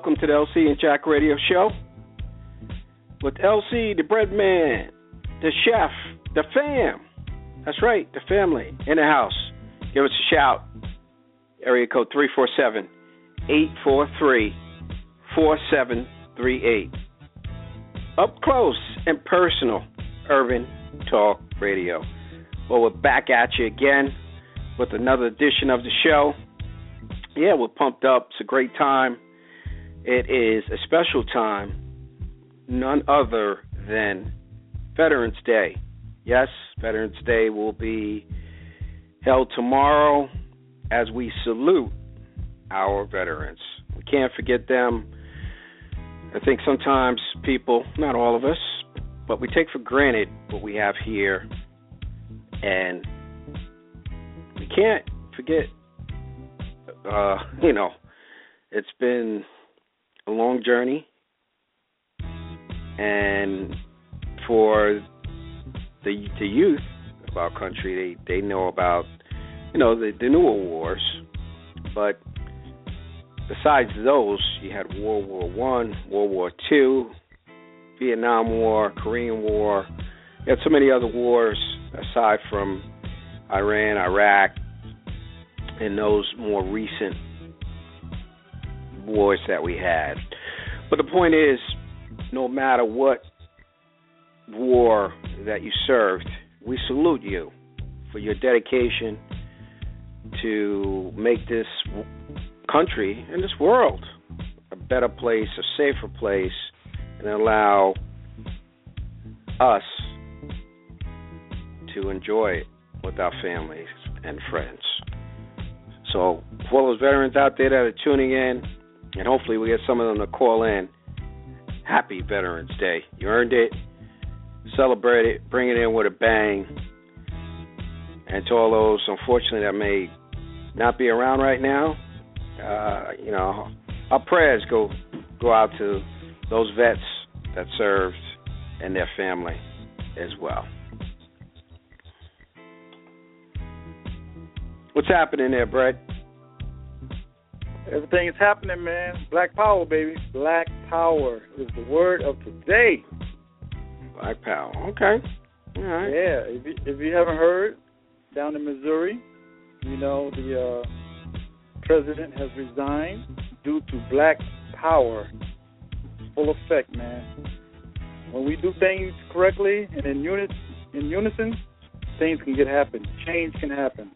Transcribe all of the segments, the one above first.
Welcome to the LC and Jack Radio Show with LC, the bread man, the chef, the fam. That's right, the family in the house. Give us a shout. Area code 347 843 4738. Up close and personal, Urban Talk Radio. Well, we're back at you again with another edition of the show. Yeah, we're pumped up. It's a great time. It is a special time, none other than Veterans Day. Yes, Veterans Day will be held tomorrow as we salute our veterans. We can't forget them. I think sometimes people, not all of us, but we take for granted what we have here. And we can't forget, uh, you know, it's been a long journey, and for the the youth of our country, they they know about you know the, the newer wars, but besides those, you had World War One, World War Two, Vietnam War, Korean War. You had so many other wars aside from Iran, Iraq, and those more recent wars that we had. But the point is, no matter what war that you served, we salute you for your dedication to make this country and this world a better place, a safer place, and allow us to enjoy it with our families and friends. So, for those veterans out there that are tuning in, and hopefully we get some of them to call in. Happy Veterans Day. You earned it. Celebrate it. Bring it in with a bang. And to all those, unfortunately, that may not be around right now, uh, you know, our prayers go go out to those vets that served and their family as well. What's happening there, Brett? Everything is happening, man. Black power, baby. Black power is the word of today. Black power. Okay. All right. Yeah. If you, if you haven't heard, down in Missouri, you know the uh, president has resigned due to black power. Full effect, man. When we do things correctly and in unit in unison, things can get happen. Change can happen.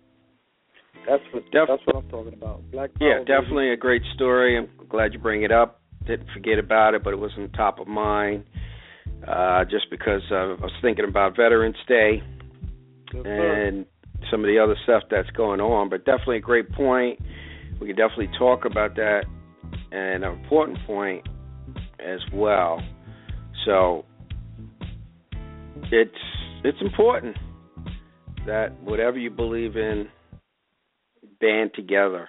That's what Def- that's what I'm talking about. Black power. Yeah, definitely a great story. I'm glad you bring it up. Didn't forget about it, but it wasn't top of mind. Uh, just because uh, I was thinking about Veterans Day sir. and some of the other stuff that's going on. But definitely a great point. We can definitely talk about that, and an important point as well. So it's it's important that whatever you believe in, band together.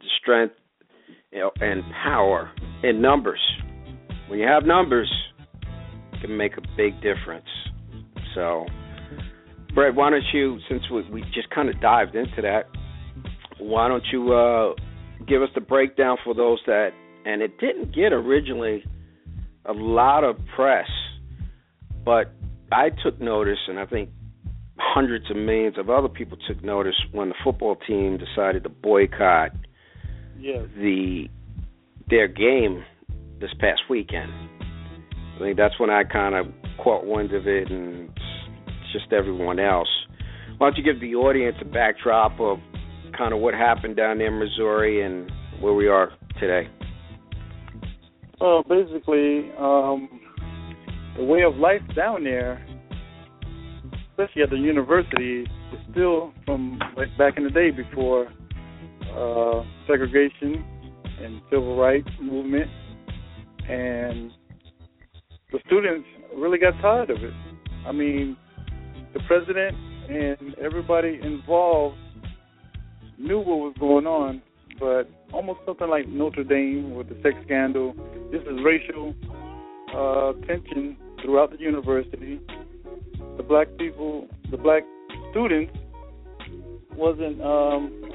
The strength you know, and power in numbers. When you have numbers, it can make a big difference. So, Brett, why don't you, since we, we just kind of dived into that, why don't you uh, give us the breakdown for those that, and it didn't get originally a lot of press, but I took notice, and I think hundreds of millions of other people took notice when the football team decided to boycott Yes. the their game this past weekend. I think that's when I kind of caught wind of it, and just everyone else. Why don't you give the audience a backdrop of kind of what happened down there in Missouri and where we are today? Well, basically, um, the way of life down there, especially at the university, is still from like back in the day before uh, segregation and civil rights movement, and the students really got tired of it. I mean, the president and everybody involved knew what was going on, but almost something like Notre Dame with the sex scandal. This is racial uh, tension throughout the university. The black people, the black students, wasn't um,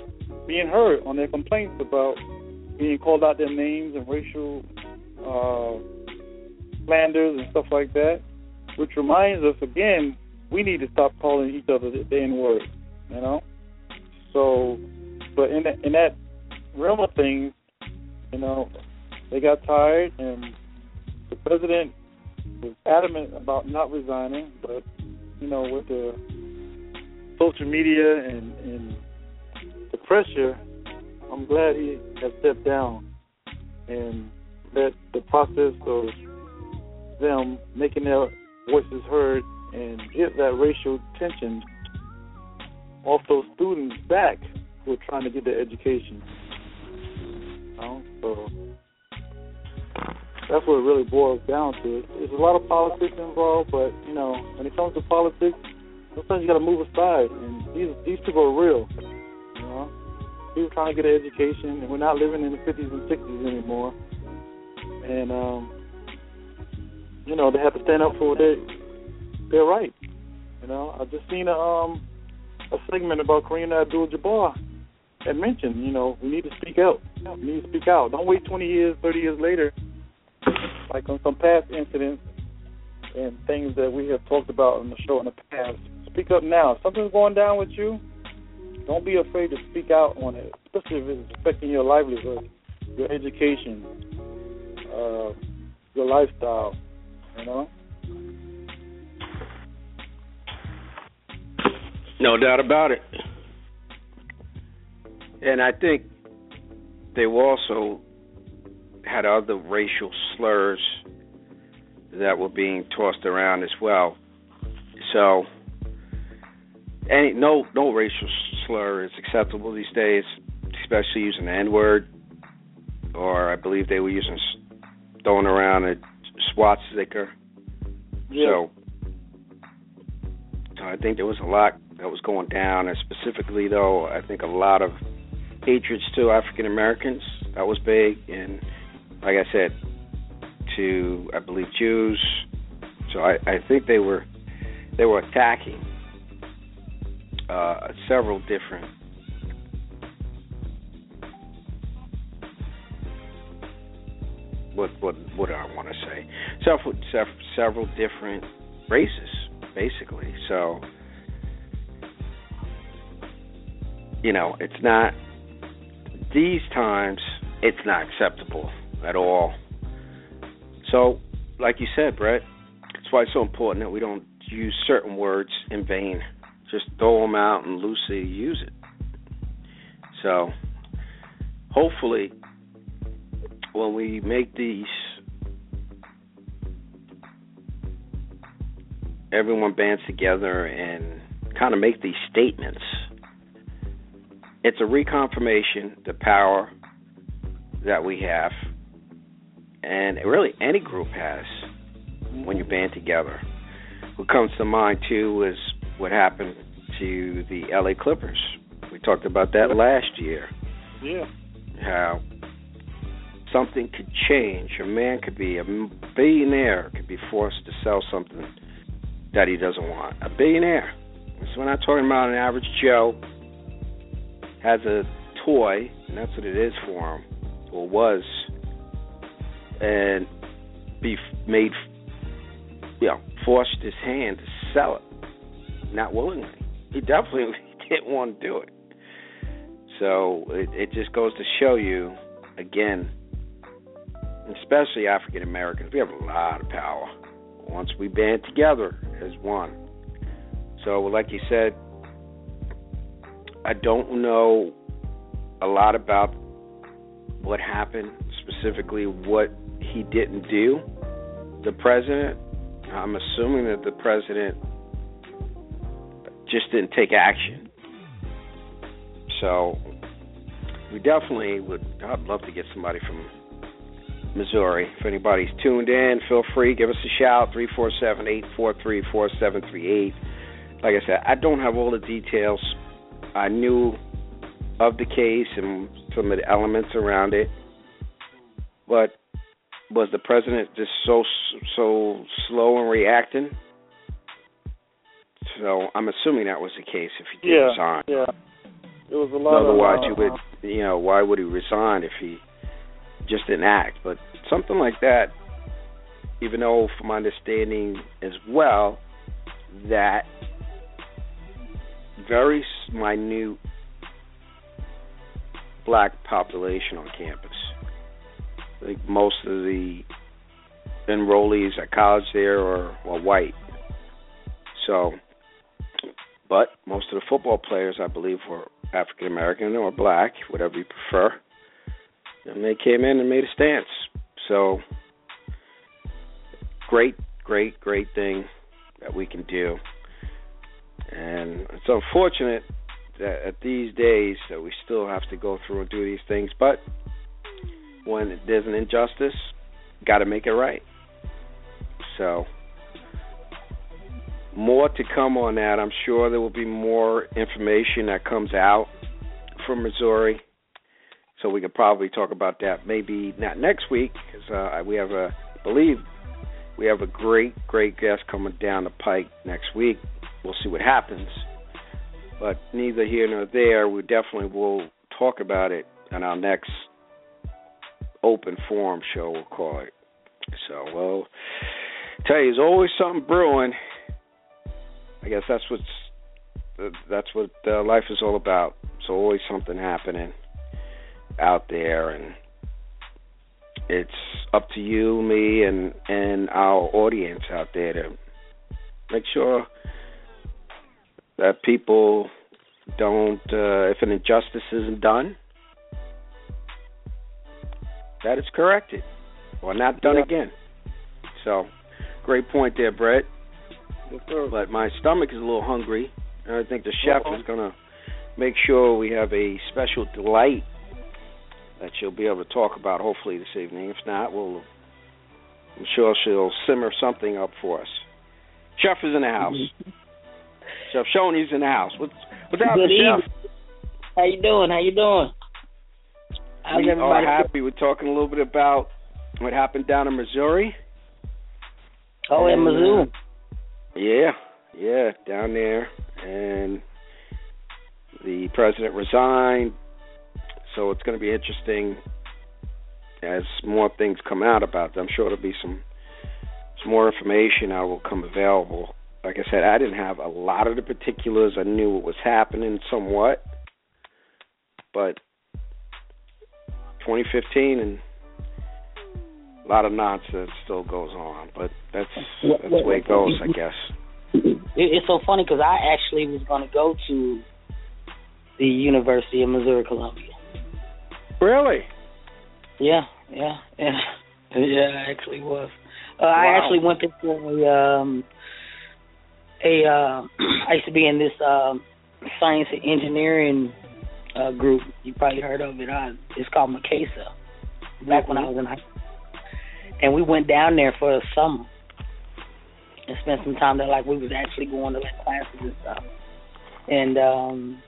being heard on their complaints about being called out their names and racial uh, slanders and stuff like that. Which reminds us again, we need to stop calling each other the N word. You know. So, but in that, in that realm of things, you know, they got tired, and the president was adamant about not resigning. But you know, with the social media and, and the pressure, I'm glad he has stepped down and let the process of them making their voices heard and get that racial tension off those students back who are trying to get their education. You know? So that's what it really boils down to. There's a lot of politics involved, but you know, when it comes to politics, sometimes you got to move aside. And these these people are real. You know, people trying to get an education, and we're not living in the 50s and 60s anymore. And um, you know, they have to stand up for their their right. You know, I just seen a um a segment about Kareem Abdul-Jabbar had mentioned. You know, we need to speak out. We need to speak out. Don't wait 20 years, 30 years later like on some past incidents and things that we have talked about on the show in the past. Speak up now. If something's going down with you, don't be afraid to speak out on it, especially if it's affecting your livelihood, your education, uh, your lifestyle. You know. No doubt about it. And I think they were also had other racial slurs that were being tossed around as well. So, any no no racial slur is acceptable these days, especially using the N word, or I believe they were using throwing around a swastika. Yeah. So, so I think there was a lot that was going down, and specifically though, I think a lot of hatreds to African Americans that was big, and like I said, to I believe Jews. So I, I think they were they were attacking uh, several different what what what do I want to say? Several several different races, basically. So you know, it's not these times. It's not acceptable at all. So, like you said, Brett, that's why it's so important that we don't use certain words in vain. Just throw them out and loosely use it. So, hopefully, when we make these, everyone bands together and kind of make these statements. It's a reconfirmation the power that we have, and really any group has when you band together. What comes to mind too is what happened to the LA Clippers. We talked about that last year. Yeah. How something could change. A man could be a billionaire could be forced to sell something that he doesn't want. A billionaire. So we're not talking about an average Joe has a toy, and that's what it is for him, or was, and be made, you know, forced his hand to sell it. not willingly. He definitely didn't want to do it. So it, it just goes to show you, again, especially African Americans, we have a lot of power once we band together as one. So, like you said, I don't know a lot about what happened, specifically what he didn't do. The president, I'm assuming that the president just didn't take action. So we definitely would. I'd love to get somebody from Missouri. If anybody's tuned in, feel free give us a shout three four seven eight four three four seven three eight. Like I said, I don't have all the details. I knew of the case and some of the elements around it, but was the president just so so slow in reacting? So I'm assuming that was the case if he did yeah, resign. Yeah, it was a lot. Otherwise, of, uh, you would, you know, why would he resign if he just didn't act? But something like that, even though, from my understanding as well, that very minute black population on campus. Think most of the enrollees at college there are, are white. So, but most of the football players, I believe, were African American or black, whatever you prefer. And they came in and made a stance. So, great, great, great thing that we can do. And it's unfortunate that at these days that we still have to go through and do these things, but when there's an injustice, got to make it right. So, more to come on that. I'm sure there will be more information that comes out from Missouri. So we could probably talk about that maybe not next week because uh, we have a I believe we have a great great guest coming down the pike next week. We'll see what happens. But neither here nor there. We definitely will talk about it in our next open forum show. We'll call it. So well, tell you, there's always something brewing. I guess that's what's that's what uh, life is all about. There's always something happening out there, and it's up to you, me, and and our audience out there to make sure that people don't, uh, if an injustice isn't done, that it's corrected or not done Yeah. again. So, great point there, Brett. But my stomach is a little hungry. and I think the chef Uh-oh. is going to make sure we have a special delight that she'll be able to talk about hopefully this evening. If not, we'll I'm sure she'll simmer something up for us. Chef is in the house. Mm-hmm. Chef Shoney's in the house. What's what's Good Chef? evening. How you doing? How you doing? How's we are happy. We're talking a little bit about what happened down in Missouri. Oh, in And, uh, Yeah, yeah, down there, and the president resigned. So it's going to be interesting as more things come out about them. I'm sure there'll be some some more information that will come available. Like I said, I didn't have a lot of the particulars. I knew what was happening somewhat, but 2015 and a lot of nonsense still goes on. But that's that's the way it goes, I guess. It's so funny because I actually was going to go to the University of Missouri Columbia. Really? Yeah, yeah, yeah, yeah. I actually was. Uh, I actually went to a um a uh, I used to be in this um science and engineering uh group. You probably heard of it. I, it's called Macasa. Back when I was in high and we went down there for the summer and spent some time there. Like we was actually going to like classes and stuff. And um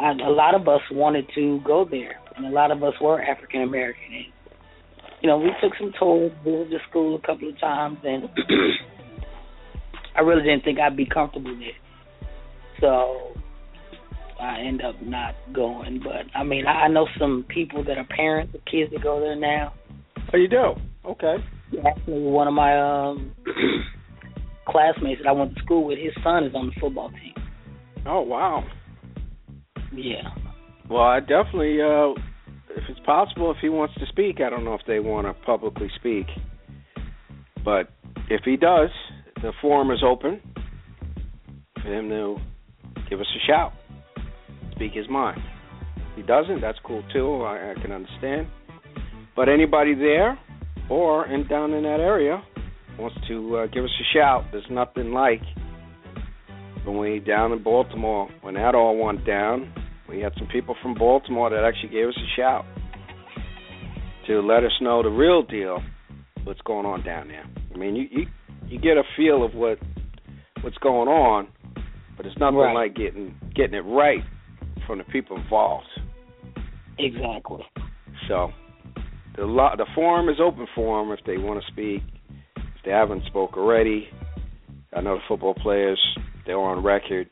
I, a lot of us wanted to go there, and a lot of us were African American. And you know, we took some tours, visited school a couple of times, and I really didn't think I'd be comfortable there. So I end up not going. But I mean, I know some people that are parents of kids that go there now. Oh, you do? Okay. Actually, one of my um classmates that I went to school with, his son is on the football team. Oh wow. Yeah. Well, I definitely, uh, if it's possible, if he wants to speak, I don't know if they want to publicly speak, but if he does, the forum is open for him to give us a shout, speak his mind. If he doesn't, that's cool too. I, I can understand. But anybody there or in down in that area wants to uh, give us a shout. There's nothing like when we down in Baltimore when that all went down. We had some people from Baltimore that actually gave us a shout to let us know the real deal, what's going on down there. I mean, you you, you get a feel of what what's going on, but it's nothing Right. like getting getting it right from the people involved. Exactly. So the lo- the forum is open for them if they want to speak. If they haven't spoke already, I know the football players they're on record,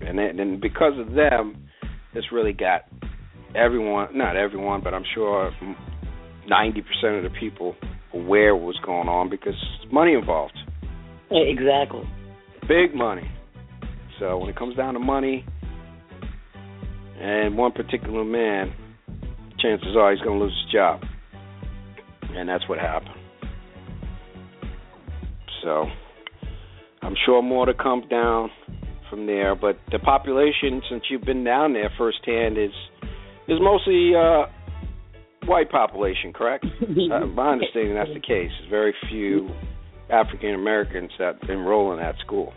and then, and because of them, it's really got everyone not everyone, but I'm sure ninety percent of the people aware of what's going on because money involved, Exactly. big money. So when it comes down to money, and one particular man, chances are he's going to lose his job. And that's what happened. So I'm sure more to come down from there. But the population, since you've been down there firsthand, is is mostly uh, white population, correct? uh, my understanding that's the case. There's very few African Americans that enroll in that school.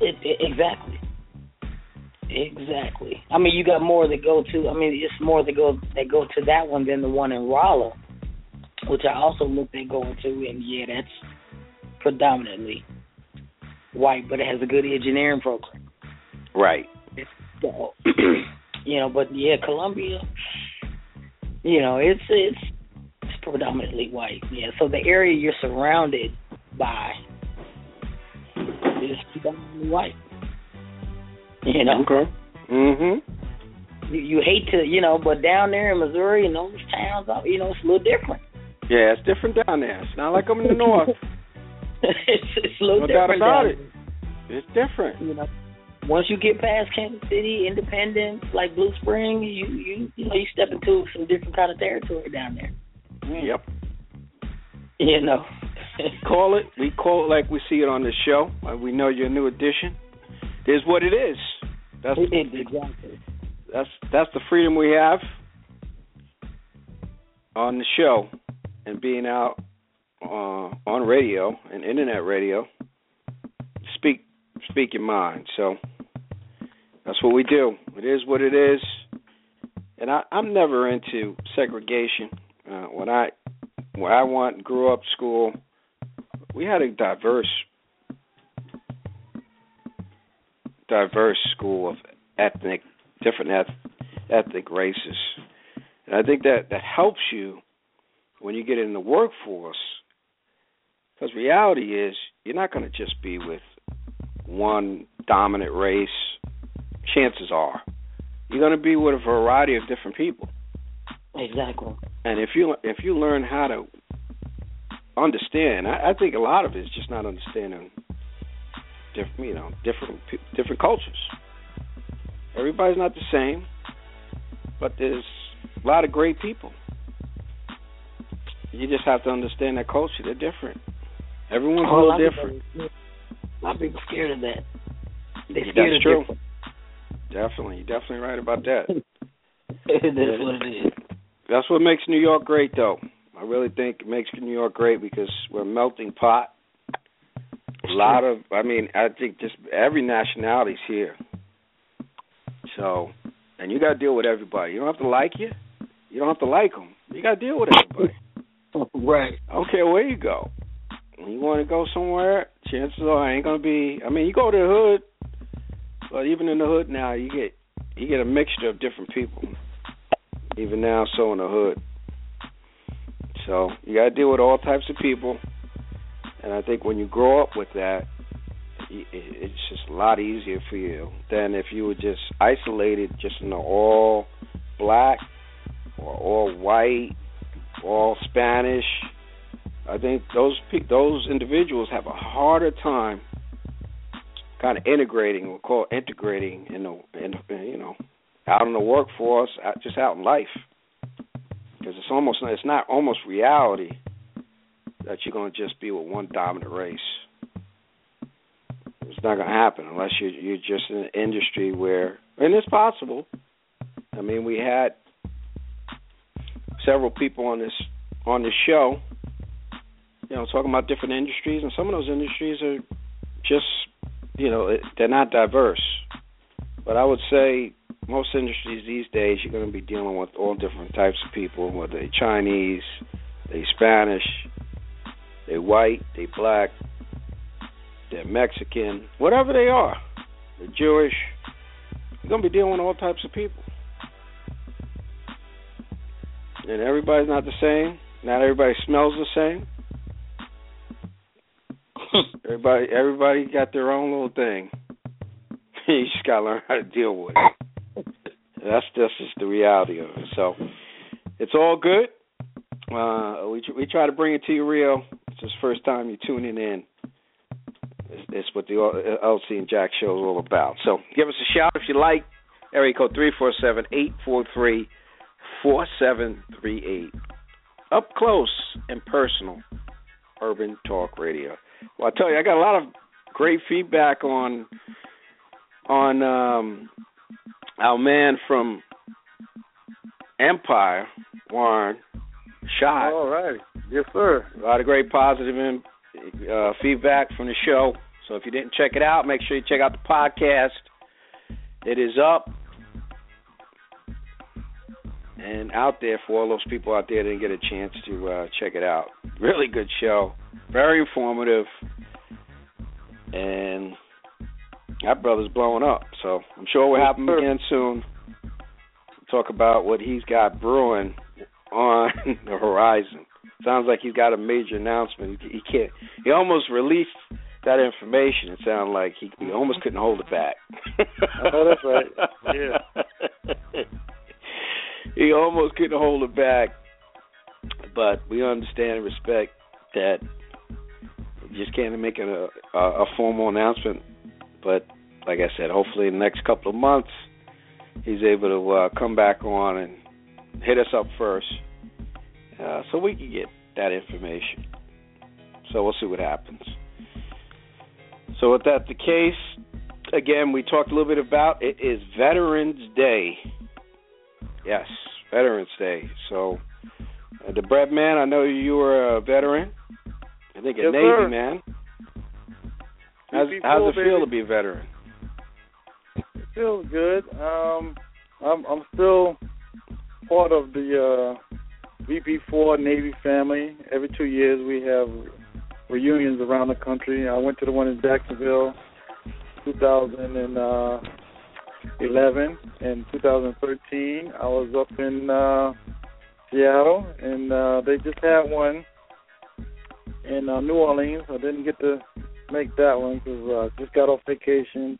It, it, exactly. Exactly. I mean, you got more that go to. I mean, it's more that go that go to that one than the one in Rolla, which I also looked at going to, and yeah, that's predominantly white, but it has a good engineering program. Right. So, you know, but yeah, Columbia, you know, it's it's it's predominantly white. Yeah, so the area you're surrounded by is predominantly white. You know, Okay. Mhm. you, you hate to, you know, but down there in Missouri and those towns, you know, it's a little different. Yeah, it's different down there. It's not like I'm in the north. it's, it's a little No doubt about it. It's different. You know, once you get past Kansas City, Independence, like Blue Spring, you you you know you step into some different kind of territory down there. Yep. You know. Call it. We call it like we see it on the show. Uh, We know you're a new addition. Is what it is. That's exactly. that's that's the freedom we have on the show and being out uh, on radio and internet radio. Speak speak your mind. So that's what we do. It is what it is. And I, I'm never into segregation. Uh, when I when I went grew up school, we had a diverse diverse school of ethnic different eth- ethnic races. And I think that that helps you when you get in the workforce. Because reality is, you're not going to just be with one dominant race. Chances are, you're going to be with a variety of different people. Exactly. And if you if you learn how to understand, I, I think a lot of it is just not understanding different, you know, different different cultures. Everybody's not the same, but there's a lot of great people. You just have to understand their culture. They're different. Everyone's a Oh, little lot of different. A of people scared of that. They're That's scared of true. different. Definitely, you're definitely right about that. That's what it is. That's what makes New York great, though. I really think it makes New York great because we're a melting pot. A lot of, I mean, I think just every nationality's here. So, and you got to deal with everybody. You don't have to like you. You don't have to like them. You got to deal with everybody. right. I don't care where you go. When you want to go somewhere, chances are it ain't gonna be. I mean, you go to the hood, but even in the hood now, you get you get a mixture of different people. Even now, so in the hood. So you got to deal with all types of people, and I think when you grow up with that, it's just a lot easier for you than if you were just isolated, just in the all black or all white, all Spanish. I think those those individuals have a harder time kind of integrating, we'll call integrating in the, in you know, out in the workforce, just out in life, because it's almost it's not almost reality that you're going to just be with one dominant race. It's not going to happen unless you're you're just in an industry where, and it's possible. I mean, we had several people on this on this show, you know, talking about different industries, and some of those industries are just, you know, they're not diverse. But I would say most industries these days, you're going to be dealing with all different types of people, whether they're Chinese, they Spanish, they white, they black, they're Mexican, whatever they are, they're Jewish. You're going to be dealing with all types of people. And everybody's not the same. Not everybody smells the same. everybody everybody got their own little thing. you just gotta learn how to deal with it. That's that's just the reality of it. So it's all good. Uh, we we try to bring it to you real. The first time you're tuning in. It's, what the LC and Jack show is all about. So give us a shout if you like. Area code three four seven eight four three four seven three eight. Up close and personal, Urban Talk Radio. Well, I tell you, I got a lot of great feedback on on um, our man from Empire, Warren Shot. All right, yes, sir. A lot of great positive in, uh, feedback from the show. So if you didn't check it out, make sure you check out the podcast. It is up and out there for all those people out there that didn't get a chance to uh, check it out. Really good show, very informative, and that brother's blowing up. So I'm sure we'll have him again soon. Talk about what he's got brewing on the horizon. Sounds like he's got a major announcement. He, he can't. He almost released that information. It sounded like he, he almost couldn't hold it back. oh, that's right. Yeah. he almost couldn't hold it back. But we understand and respect that you just can't make a, a, a formal announcement. But like I said, hopefully in the next couple of months, he's able to uh, come back on and hit us up first, uh, so we can get that information. So we'll see what happens. So with that the case, again, we talked a little bit about it is Veterans Day. Yes, Veterans Day. So, uh, the bread man, I know you were a veteran. I think a yes, Navy sir. man. How's, how's it feel to be a veteran? It feels good. Um, I'm I'm still part of the uh, VP4 Navy family. Every two years we have reunions around the country. I went to the one in Jacksonville, 2011 and 2013. I was up in uh, Seattle, and uh, they just had one in uh, New Orleans. I didn't get to make that one because I uh, just got off vacation,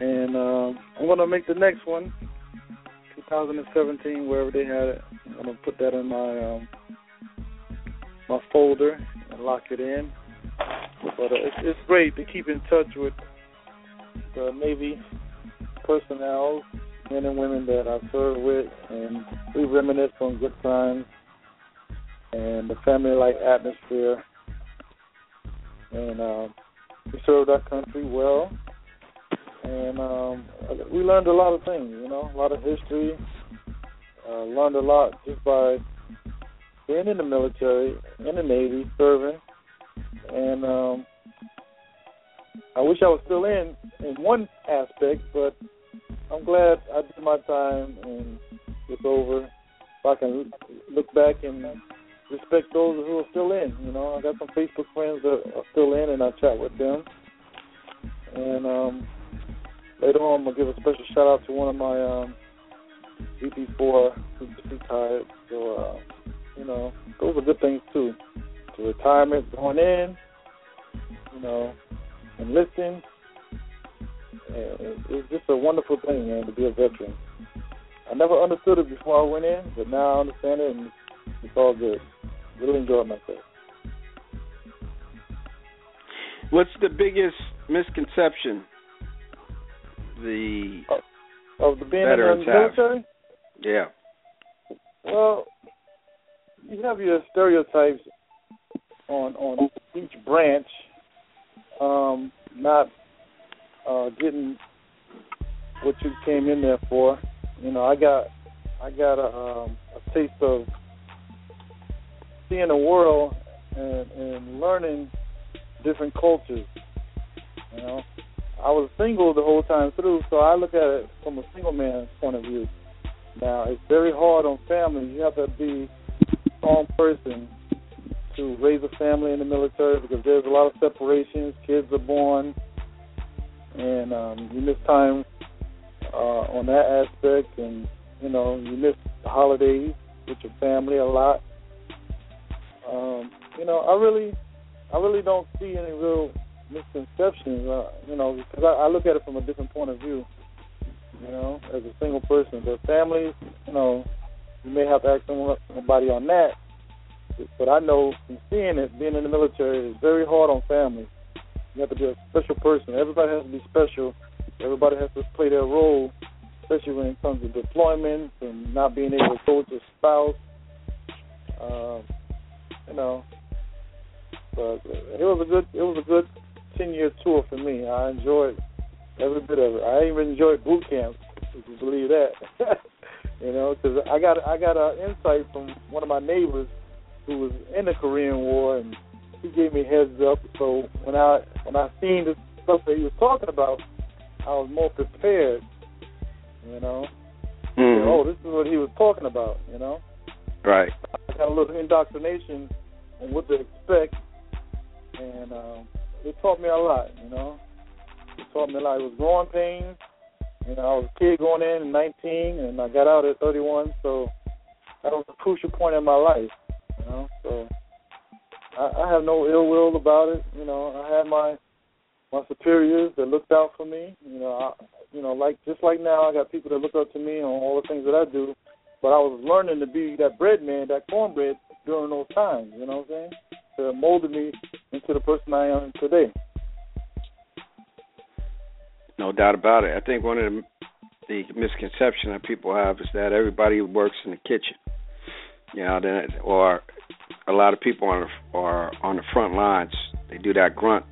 and uh, I'm gonna make the next one, 2017, wherever they had it. I'm gonna put that in my um, my folder and lock it in. But uh, it's, it's great to keep in touch with the Navy personnel, men and women that I served with, and we reminisce on good times and the family-like atmosphere. And uh, we served our country well, and um, we learned a lot of things. You know, a lot of history. Uh, learned a lot just by being in the military, in the Navy, serving, and um, I wish I was still in in one aspect, but I'm glad I did my time and it's over. If I can look back and respect those who are still in, you know, I got some Facebook friends that are still in, and I chat with them. And um, later on, I'm gonna give a special shout out to one of my um, VP4 who's retired. So, uh, you know, those are good things too. To retirement, going in, you know, enlisting. It's just a wonderful thing, man, to be a veteran. I never understood it before I went in, but now I understand it, and it's all good. Really enjoyed myself. What's the biggest misconception the of the being veterans in the have? military? Yeah. Well, you have your stereotypes on on each branch, um, not uh, getting what you came in there for. You know, I got I got a, um, a taste of seeing the world and, and learning different cultures. You know, I was single the whole time through, so I look at it from a single man's point of view. Now, it's very hard on families. You have to be a strong person to raise a family in the military because there's a lot of separations. Kids are born, and um, you miss time uh, on that aspect, and you know you miss the holidays with your family a lot. Um, you know, I really, I really don't see any real misconceptions. Uh, you know, because I, I look at it from a different point of view. You know, as a single person, but families, you know, you may have to ask somebody on that. But I know from seeing it, being in the military is very hard on families. You have to be a special person. Everybody has to be special. Everybody has to play their role, especially when it comes to deployment and not being able to go your spouse. Um, you know, but it was a good it was a good ten year tour for me. I enjoyed every bit of it. I even enjoyed boot camp, if you believe that. you know, because I got I got an insight from one of my neighbors who was in the Korean War, and he gave me a heads up. So when I when I seen the stuff that he was talking about, I was more prepared. You know, Mhm. oh, this is what he was talking about. You know. Right. I got a little indoctrination on what to expect, and um, it taught me a lot. You know, it taught me a lot. It was growing pains. You know, I was a kid going in at 19, and I got out at 31. So that was a crucial point in my life. You know, so I, I have no ill will about it. You know, I had my my superiors that looked out for me. You know, I, you know, like just like now, I got people that look up to me on all the things that I do. But I was learning to be that bread man, that cornbread during those times. You know what I'm saying? Molded me into the person I am today. No doubt about it. I think one of the, the misconception that people have is that everybody works in the kitchen. You know, that or a lot of people on are on the front lines. They do that grunt.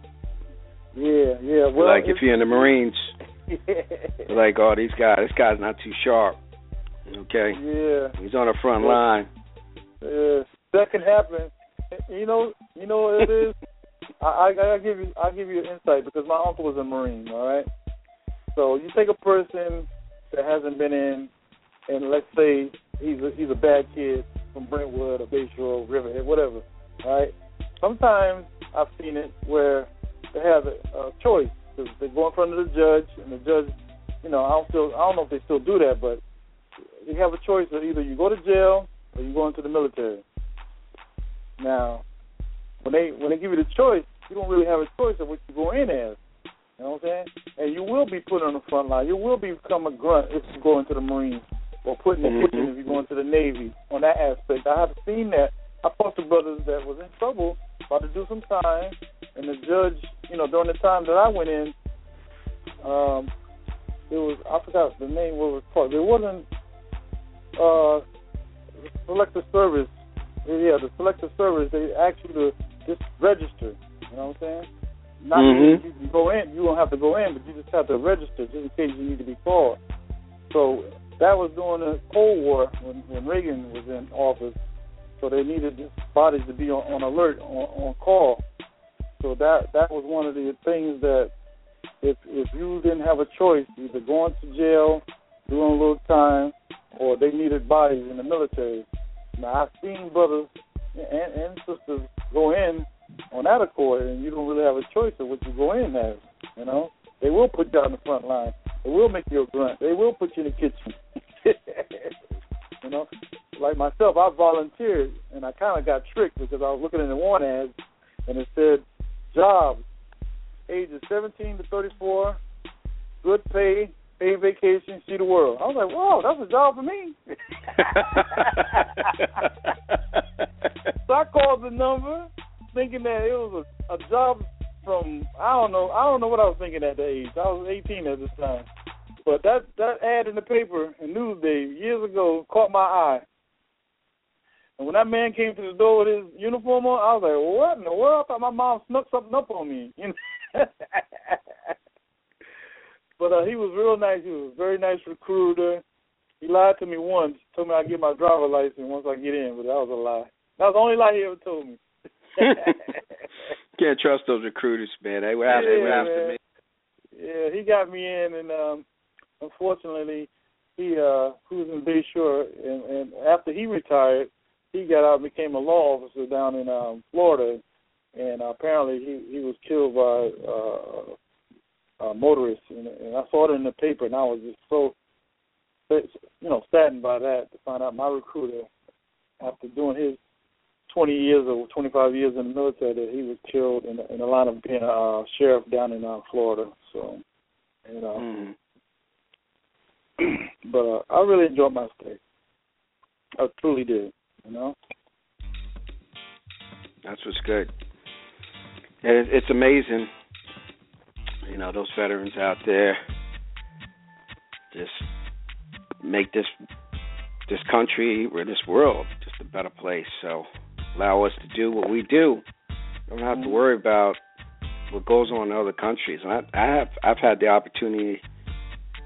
Yeah, yeah. Well, like if you're in the Marines, they're like, oh, these guys, this guy's not too sharp. Okay, yeah, he's on the front Yeah. line. yeah. That can happen. You know, you know what it is. I, I I give you I give you an insight because my uncle was a Marine. All right. So you take a person that hasn't been in, and let's say he's a, he's a bad kid from Brentwood or Bayshore, Riverhead, whatever. All right. Sometimes I've seen it where they have a, a choice. 'cause They go in front of the judge, and the judge, you know, I don't feel I don't know if they still do that, but you have a choice of either you go to jail or you go into the military. Now, when they when they give you the choice, you don't really have a choice of what you go in as. You know what I'm saying? And you will be put on the front line. You will become a grunt if you go into the Marines, or put in the Mhm. kitchen if you go into the Navy. On that aspect, I have seen that. I talked to brothers that was in trouble, about to do some time, and the judge, you know, during the time that I went in, um, it was I forgot the name what it was called. It wasn't uh selective service. Yeah, the selective service. They ask you to just register. You know what I'm saying? Not Mhm. you can go in. You don't have to go in, but you just have to register just in case you need to be called. So that was during the Cold War when when Reagan was in office. So they needed bodies to be on, on alert, on, on call. So that that was one of the things that if if you didn't have a choice, either going to jail, doing a little time, or they needed bodies in the military. Now I've seen brothers and, and sisters go in on that accord, and you don't really have a choice of what you go in as. You know, they will put you on the front line. They will make you a grunt. They will put you in the kitchen. you know, like myself, I volunteered, and I kind of got tricked because I was looking in the warrant ads, and it said jobs ages 17 to 34, good pay, pay vacation, see the world. I was like, whoa, that's a job for me. so I called the number, thinking that it was a, a job from I don't know I don't know what I was thinking at the age. I was 18 at this time, but that that ad in the paper in Newsday years ago caught my eye. And when that man came to the door with his uniform on, I was like, "What in the world?" I thought my mom snuck something up on me. You know? But uh, he was real nice. He was a very nice recruiter. He lied to me once. Told me I'd get my driver license once I get in, but that was a lie. That was the only lie he ever told me. Can't trust those recruiters, man. They were after, yeah, they were after me. Yeah, he got me in, and um unfortunately, he uh he was in Bayshore, and, and after he retired, he got out and became a law officer down in um Florida, and uh, apparently he he was killed by uh, a motorist, and, and I saw it in the paper, and I was just so you know saddened by that to find out my recruiter after doing his 20 years or 25 years in the military that he was killed in, in the line of being a uh, sheriff down in uh, Florida. So, you know, Mm. but uh, I really enjoyed my stay. I truly did. You know. That's what's good. And it's amazing, you know, those veterans out there just make this this country or this world just a better place. So allow us to do what we do. Don't have to worry about what goes on in other countries. And I, I have I've had the opportunity,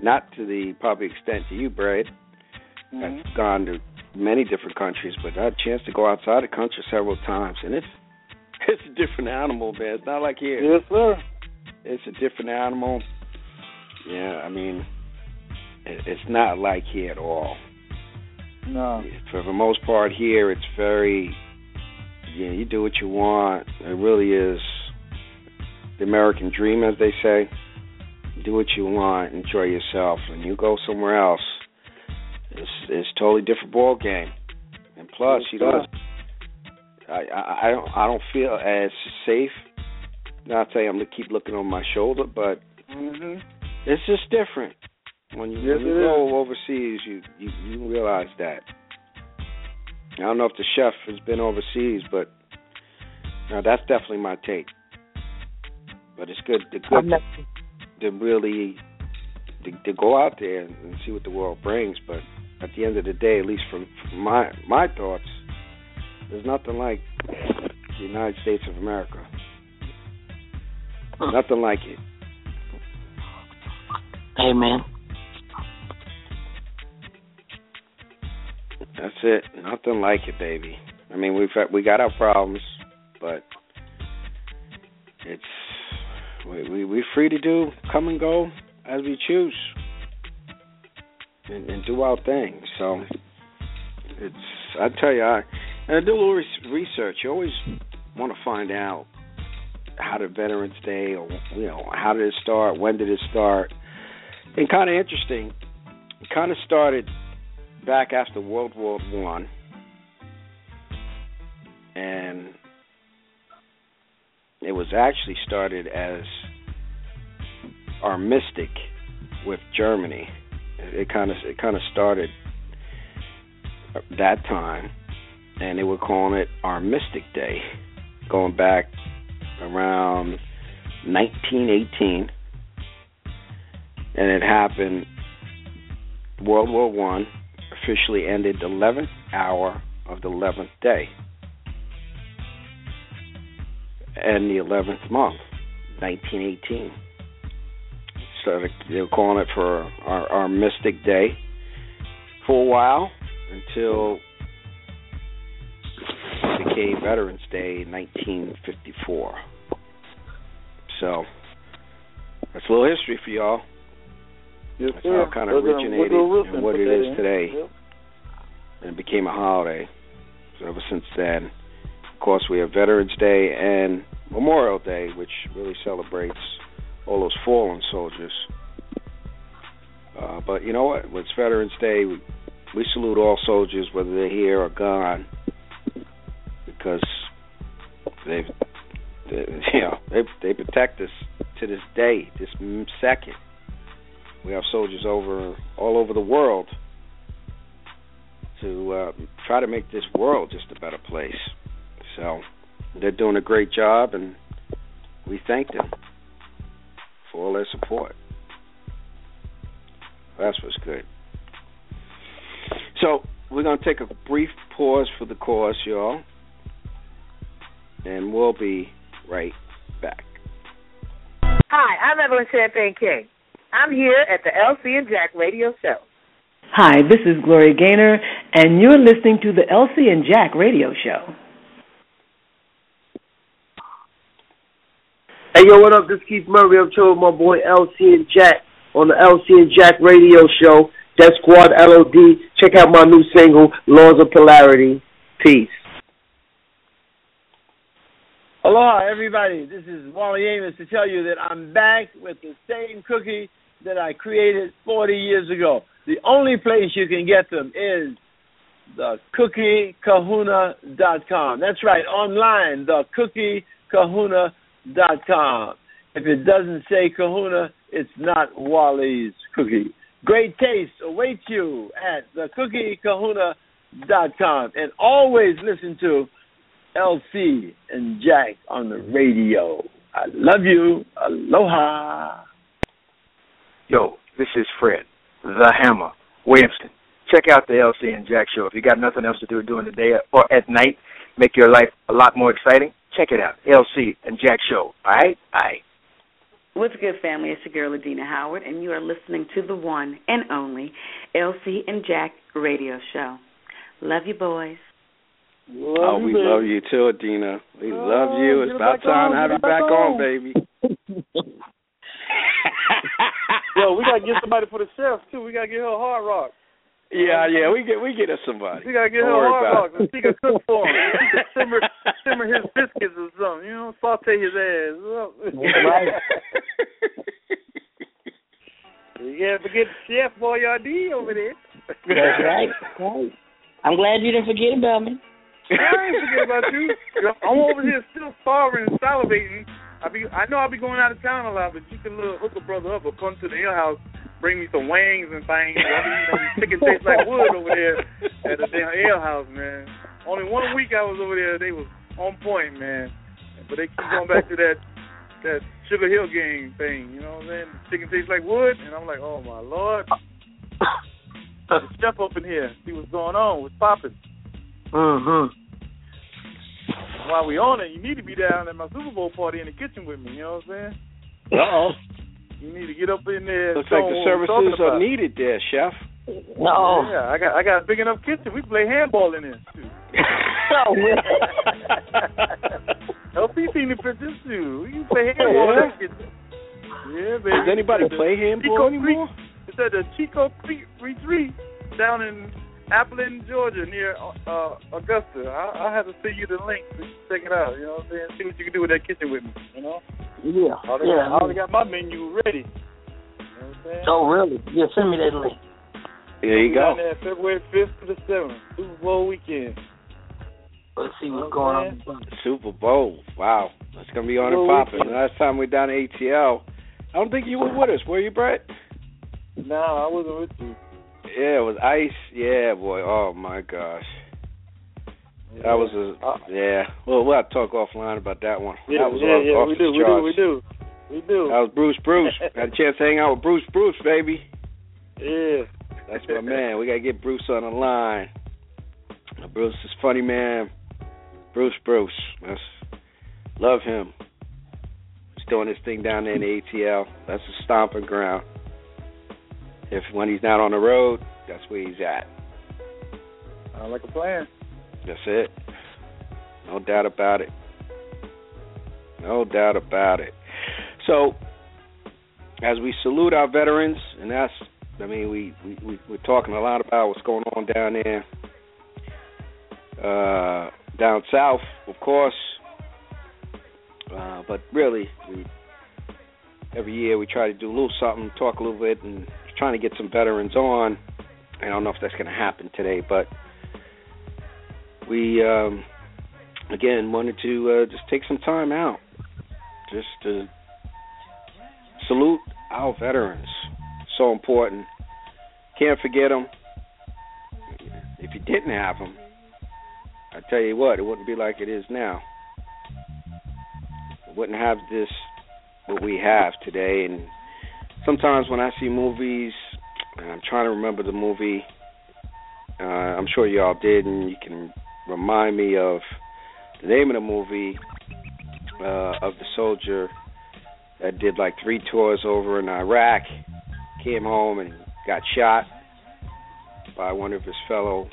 not to the probably extent to you, Brad. Mhm. I've gone to many different countries, but I had a chance to go outside the country several times, and it's it's a different animal, man. It's not like here. Yes, sir. It's a different animal. Yeah, I mean, it, it's not like here at all. No. For the most part, here it's very, yeah, you do what you want. It really is the American dream, as they say. Do what you want, enjoy yourself, and you go somewhere else. It's it's totally different ball game. And plus, you know, I, I I don't I don't feel as safe. Not saying I'm gonna keep looking on my shoulder, but Mhm. it's just different. When you, Yes, when you go overseas, you, you you realize that. I don't know if the chef has been overseas, but no, that's definitely my take. But it's good, the good not, to really to, to go out there and, and see what the world brings. But at the end of the day, at least from, from my my thoughts, there's nothing like the United States of America. Nothing like it. Amen. That's it. Nothing like it, baby. I mean, we've had, we got our problems, but it's we we we're free to do come and go as we choose and, and do our thing. So it's I tell you, I and I do a little research. You always want to find out how did Veterans Day, or you know, how did it start? When did it start? And kind of interesting. It kind of started back after World War One, and it was actually started as armistice with Germany. It kind of it kind of started that time, and they were calling it Armistice Day, going back around 1918, and it happened. World War One officially ended the 11th hour of the 11th day and the 11th month, 1918. So they were calling it for our, our Mystic Day for a while until it became Veterans Day in 1954. So that's a little history for y'all. Yes, That's sir. how it kind of originated and what it is in. today. Yep. and it became a holiday. So ever since then, of course, we have Veterans Day and Memorial Day, which really celebrates all those fallen soldiers. Uh, but you know what? With Veterans Day, we, we salute all soldiers, whether they're here or gone, because they've, they, you know, they they protect us to this day, this second. We have soldiers over all over the world to uh, try to make this world just a better place. So they're doing a great job, and we thank them for all their support. That's what's good. So we're going to take a brief pause for the cause, y'all, and we'll be right back. Hi, I'm Evelyn Champagne King. I'm here at the LC and Jack Radio Show. Hi, this is Gloria Gaynor, and you're listening to the LC and Jack Radio Show. Hey, yo, what up? This is Keith Murray. I'm chilling with my boy LC and Jack on the LC and Jack Radio Show. Def Squad LOD. Check out my new single, Laws of Polarity. Peace. Aloha, everybody. This is Wally Amos to tell you that I'm back with the same cookie that I created 40 years ago. The only place you can get them is the cookiekahuna.com. That's right, online, the cookiekahuna.com. If it doesn't say kahuna, it's not Wally's cookie. Great taste awaits you at the cookiekahuna.com. And always listen to LC and Jack on the radio. I love you. Aloha. Yo, this is Fred, the Hammer, Williamson. Check out the LC and Jack show. If you got nothing else to do during the day or at night, make your life a lot more exciting. Check it out, LC and Jack show. All right, all right. What's good, family? It's your girl, Adina Howard, and you are listening to the one and only LC and Jack radio show. Love you, boys. Love oh, we baby. love you too, Adina. We oh, love you. It's about time to have you back on, baby. Yo, we gotta get somebody for the chef too. We gotta get her a hard rock. Yeah, yeah, we get we get us somebody. We gotta get Don't her a hard rock and she can cook for him. She can simmer simmer his biscuits or something. You know, saute his ass. Right. you can't forget the Chef Boyardee over there. That's right. right. I'm glad you didn't forget about me. I ain't forget about you. I'm over here still starving and salivating I be I know I'll be going out of town a lot, but you can little hook a brother up or come to the ale house, bring me some wings and things. I you know, chicken tastes like wood over there at the damn ale house, man. Only one week I was over there, they was on point, man. But they keep going back to that that Sugar Hill game thing, you know what I'm saying? Chicken tastes like wood, and I'm like, oh my lord. chef up in here, see what's going on, what's popping. Mm-hmm while we on it, you need to be down at my Super Bowl party in the kitchen with me. You know what I'm saying? oh. You need to get up in there. Looks like the services are needed there, chef. No. Yeah, I got I got a big enough kitchen. We play handball in there too. oh, LP seen the pictures too. We can play handball yeah. in that kitchen. Yeah, baby. Does anybody play handball Chico anymore? Creek. It's at the Chico Creek Retreat down in Appleton, Georgia, near uh, Augusta. I, I have to send you the link to check it out. You know what I'm saying? See what you can do with that kitchen with me. You know? Yeah. I already, yeah. Got, I already got my menu ready. You know what I'm saying? Oh, really? Yeah, send me that link. There you go. There, February 5th to the 7th, Super Bowl weekend. Let's see what's going on. Super Bowl. Wow. That's going to be on and popping. Last time we down to ATL, I don't think you were with us, were you, Brett? No, I wasn't with you. Yeah, it was ice. Yeah, boy. Oh my gosh. Yeah. That was a yeah. Well, we'll have to talk offline about that one. Yeah, that was yeah, off, yeah. Off we do, we do, we do, we do. That was Bruce Bruce. Had a chance to hang out with Bruce Bruce, baby. Yeah. That's my man. We gotta get Bruce on the line. Bruce is funny man. Bruce Bruce. That's love him. He's doing his thing down there in the ATL. That's a stomping ground. If when he's not on the road, that's where he's at. I like a plan. That's it. No doubt about it. No doubt about it. So, as we salute our veterans, and that's, I mean, we, we we're talking a lot about what's going on down there, uh, down south, of course. Uh, but really, we, every year we try to do a little something, talk a little bit, and trying to get some veterans on. I don't know if that's going to happen today, but we um, again wanted to uh, just take some time out, just to salute our veterans. So important. Can't forget them. If you didn't have them, I tell you what, it wouldn't be like it is now. wouldn't have this what we have today. And sometimes when I see movies, I'm trying to remember the movie. Uh, I'm sure y'all did, and you can remind me of the name of the movie uh, of the soldier that did like three tours over in Iraq, came home and got shot by one of his fellow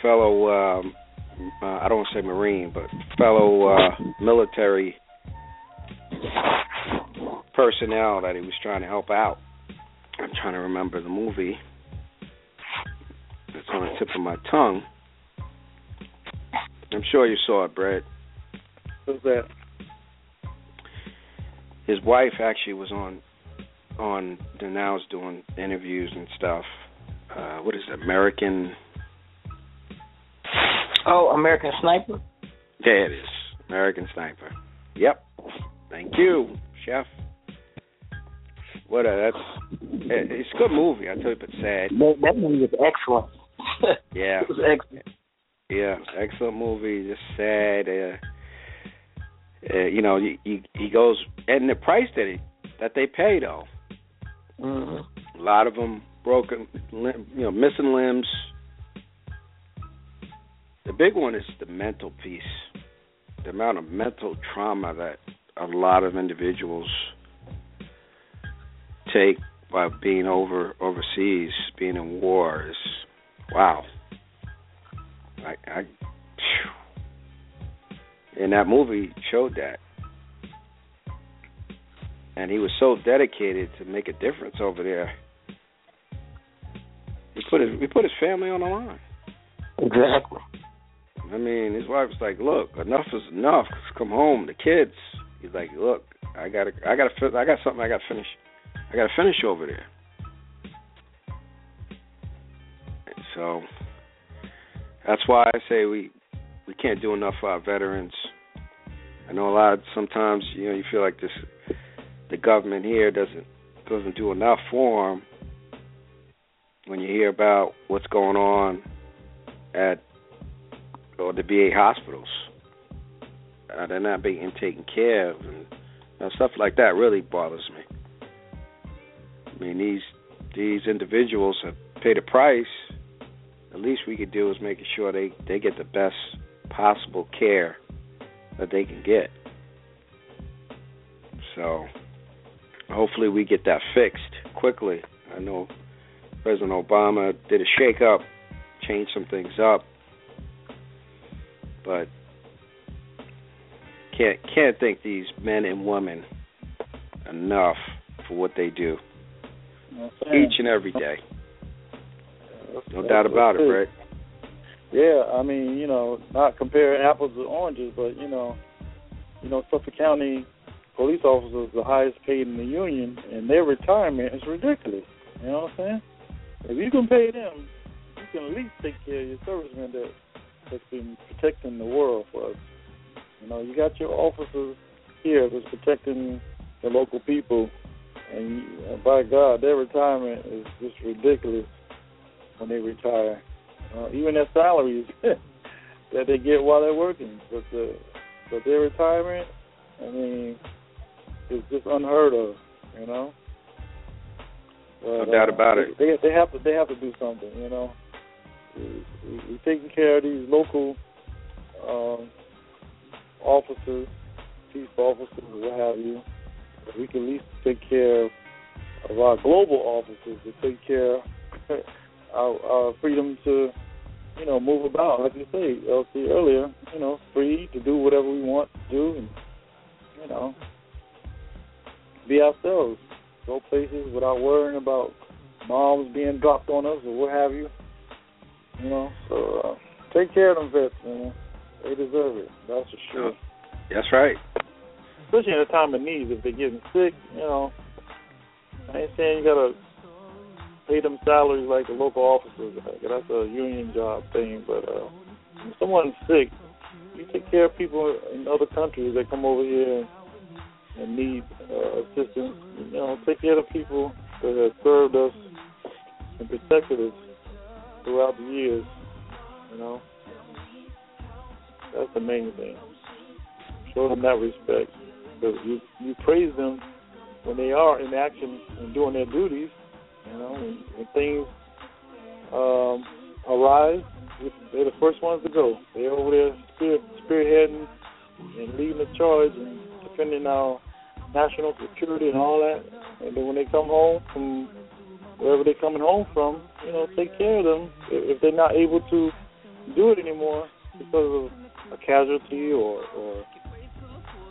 fellow um, uh, I don't want to say marine, but fellow uh, military personnel that he was trying to help out. I'm trying to remember the movie. It's on the tip of my tongue. I'm sure you saw it, Brett. What's that? His wife actually was on on the now's doing interviews and stuff. Uh what is it, American Oh, American Sniper? Yeah, it is. American Sniper. Yep. Thank you, Chef. What a that's it's a good movie, I tell you, but sad. That, that movie was excellent. yeah. it was excellent. Yeah, excellent movie. Just sad. Uh, uh, you know, he, he he goes and the price that he that they pay though. Mm-hmm. A lot of them broken, limb, you know, missing limbs. The big one is the mental piece. The amount of mental trauma that a lot of individuals take by being over overseas, being in war is wow. I, I and that movie showed that. And he was so dedicated to make a difference over there. He put his he put his family on the line. Exactly. I mean, his wife was like, "Look, enough is enough. Come home, the kids." He's like, "Look, I gotta, I gotta, I got something I gotta finish. I gotta finish over there." And so that's why I say we we can't do enough for our veterans. I know a lot. Sometimes you know you feel like this, the government here doesn't doesn't do enough for them. When you hear about what's going on at or the VA hospitals, uh, they're not being taken care of, and you know, stuff like that really bothers me. Mean, these these individuals have paid a price. The least we could do is making sure they they get the best possible care that they can get. So, hopefully, we get that fixed quickly. I know President Obama did a shake up, changed some things up, but can't can't thank these men and women enough for what they do each and every day. No doubt about it, right? Yeah, I mean, you know, not comparing apples to oranges, but you know, you know, Suffolk County police officers the highest paid in the union, and their retirement is ridiculous. You know what I'm saying? If you can pay them, you can at least take care of your servicemen that that's been protecting the world for us. You know, you got your officers here that's protecting the local people, and uh, by God, their retirement is just ridiculous when they retire. Uh, even their salaries that they get while they're working, but the but their retirement, I mean, is just unheard of. You know. But, no doubt uh, about it. They they have to they have to do something. You know. We, we, we're taking care of these local um, officers, chief officers, what have you. We can at least take care of our global offices to take care of our, our freedom to, you know, move about. Like you say, LC earlier, you know, free to do whatever we want to do, and you know, be ourselves. Go places without worrying about bombs being dropped on us or what have you. You know, so uh, take care of them vets, man. They deserve it. That's for sure. That's right. Especially in a time of need, if they're getting sick, you know. I ain't saying you gotta pay them salaries like the local officers. That's a union job thing, but uh, if someone's sick, you take care of people in other countries that come over here and, need uh, assistance. You know, take care of people that have served us and protected us throughout the years. You know, that's the main thing. show them that respect. Because you you praise them when they are in action and doing their duties. You know, when, when things um, arise, they're the first ones to go. They're over there spear, spearheading and leading the charge and defending our national security and all that. And then when they come home from wherever they're coming home from, you know, take care of them. If they're not able to do it anymore because of a casualty or, or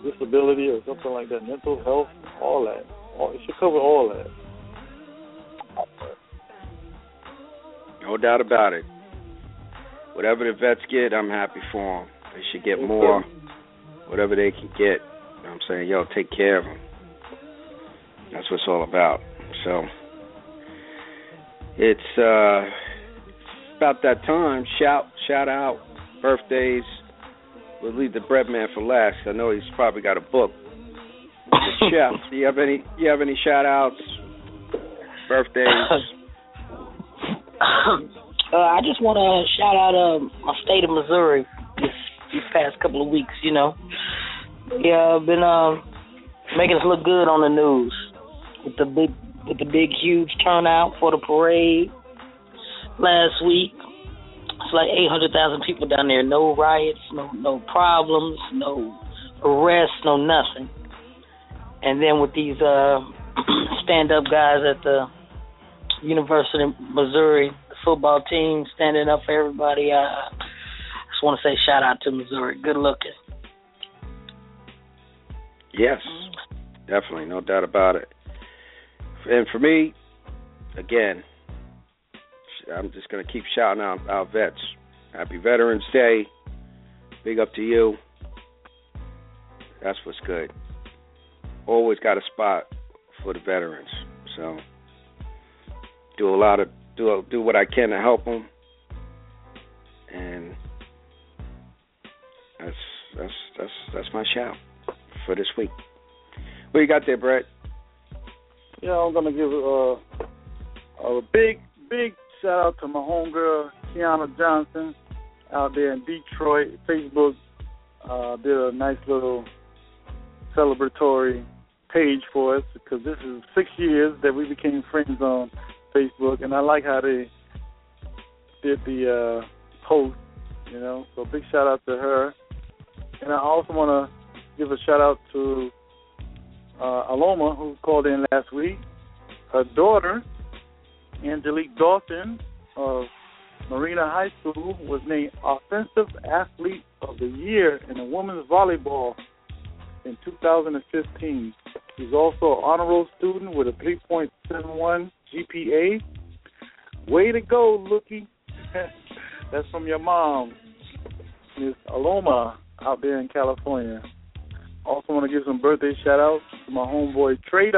disability or something like that, mental health, all that. All, it should cover all that. No doubt about it. Whatever the vets get, I'm happy for them. They should get more, whatever they can get. I'm saying, yo, take care of them. That's what it's all about. So it's uh, about that time. Shout, shout out, birthdays. We'll leave the bread man for last. I know he's probably got a book. Chef, do you have any? You have any shout outs? Birthdays. uh, I just want to shout out uh, my state of Missouri this these past couple of weeks. You know, yeah, I've been uh, making us look good on the news with the big with the big huge turnout for the parade last week. It's like 800,000 people down there. No riots, no no problems, no arrests, no nothing. And then with these uh, stand-up guys at the University of Missouri football team standing up for everybody, uh, I just want to say shout out to Missouri. Good looking. Yes, definitely, no doubt about it. And for me, again, I'm just going to keep shouting out our vets. Happy Veterans Day. Big up to you. That's what's good. Always got a spot for the veterans. So do a lot of do do what I can to help them. And that's that's that's that's my shout for this week. What you got there, Brett? Yeah, I'm gonna give uh, a big, big shout out to my homegirl Kiana Johnson out there in Detroit. Facebook uh, did a nice little celebratory page for us because this is six years that we became friends on Facebook, and I like how they did the uh, post. You know, so big shout out to her. And I also want to give a shout out to uh, Aloma, who called in last week. Her daughter, Angelique Dawson of Marina High School, was named Offensive Athlete of the Year in the women's volleyball in 2015. She's also an honor roll student with a 3.71 GPA. Way to go, Lookie. That's from your mom, Miss Aloma, out there in California. Also want to give some birthday shout outs to my homeboy Trey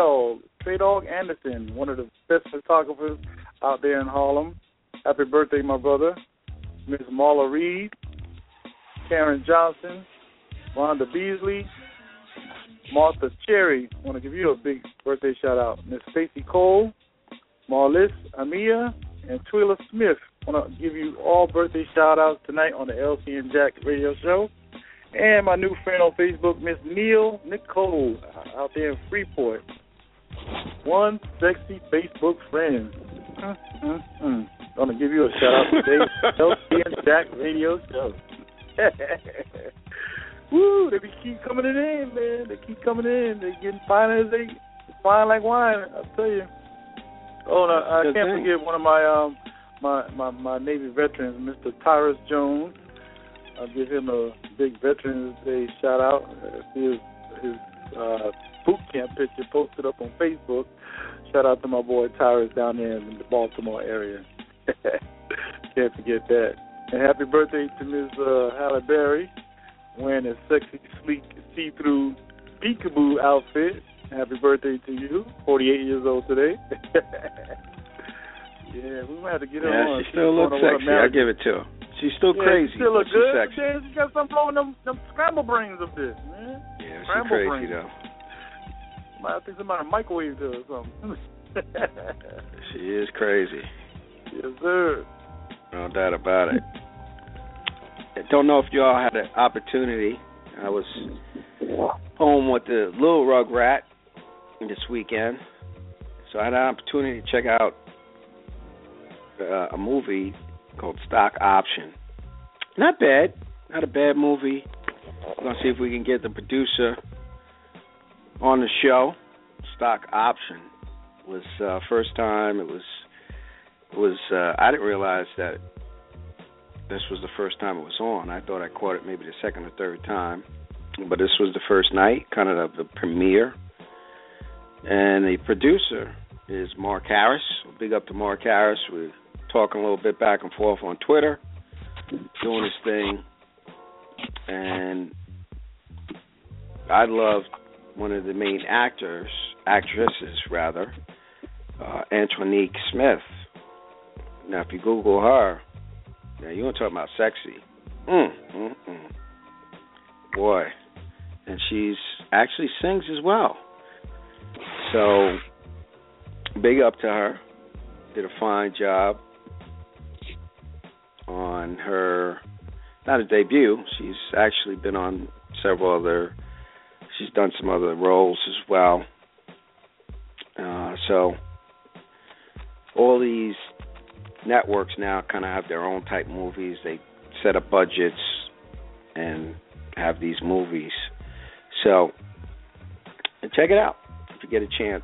Trey Dog Anderson, one of the best photographers out there in Harlem. Happy birthday, my brother. Miss Marla Reed, Karen Johnson, Rhonda Beasley, Martha Cherry. Want to give you a big birthday shout out. Miss Stacy Cole, Marlis Amia, and Twila Smith. Want to give you all birthday shout outs tonight on the LC and Jack radio show. And my new friend on Facebook, Miss Neil Nicole, out there in Freeport. One sexy Facebook friend. Mm-hmm. Gonna give you a shout out today, LC and Jack radio show. Woo! They be keep coming in, man. They keep coming in. They getting fine as they fine like wine. I'll tell you. Oh, no, I Good can't thing. forget one of my um my my my Navy veterans, Mr. Tyrus Jones. I'll give him a big Veterans Day shout out. His his uh, boot camp picture posted up on Facebook. Shout out to my boy Tyrus down there in the Baltimore area. Can't forget that. And happy birthday to Ms. Uh, Halle Berry, wearing a sexy, sleek, see-through peekaboo outfit. Happy birthday to you. 48 years old today. yeah, we might have to get her Yeah, on. she still looks sexy. I'll give it to her. She's still yeah, crazy. She still she's good. sexy. She got something blowing them, them scramble brains up there, man. Yeah, she's crazy brains. though. I think somebody microwaved her or something. She is crazy. yes, sir. No doubt about it. I don't know if you all had an opportunity. I was home with the little Rugrat this weekend, so I had an opportunity to check out uh, a movie called Stock Option. Not bad, not a bad movie. We're gonna see if we can get the producer on the show. Stock Option was uh, first time. It was it was. Uh, I didn't realize that this was the first time it was on. I thought I caught it maybe the second or third time, but this was the first night, kind of the, the premiere. And the producer is Mark Harris. Big up to Mark Harris. We're talking a little bit back and forth on Twitter, doing his thing. And I loved one of the main actors, actresses rather, uh, Smith. Now, if you Google her, now you want to talk about sexy? Mm, mm, mm. Boy, and she's actually sings as well. So, big up to her. Did a fine job on her, not a debut. She's actually been on several other. She's done some other roles as well. Uh, so, all these networks now kind of have their own type movies. They set up budgets and have these movies. So check it out if you get a chance.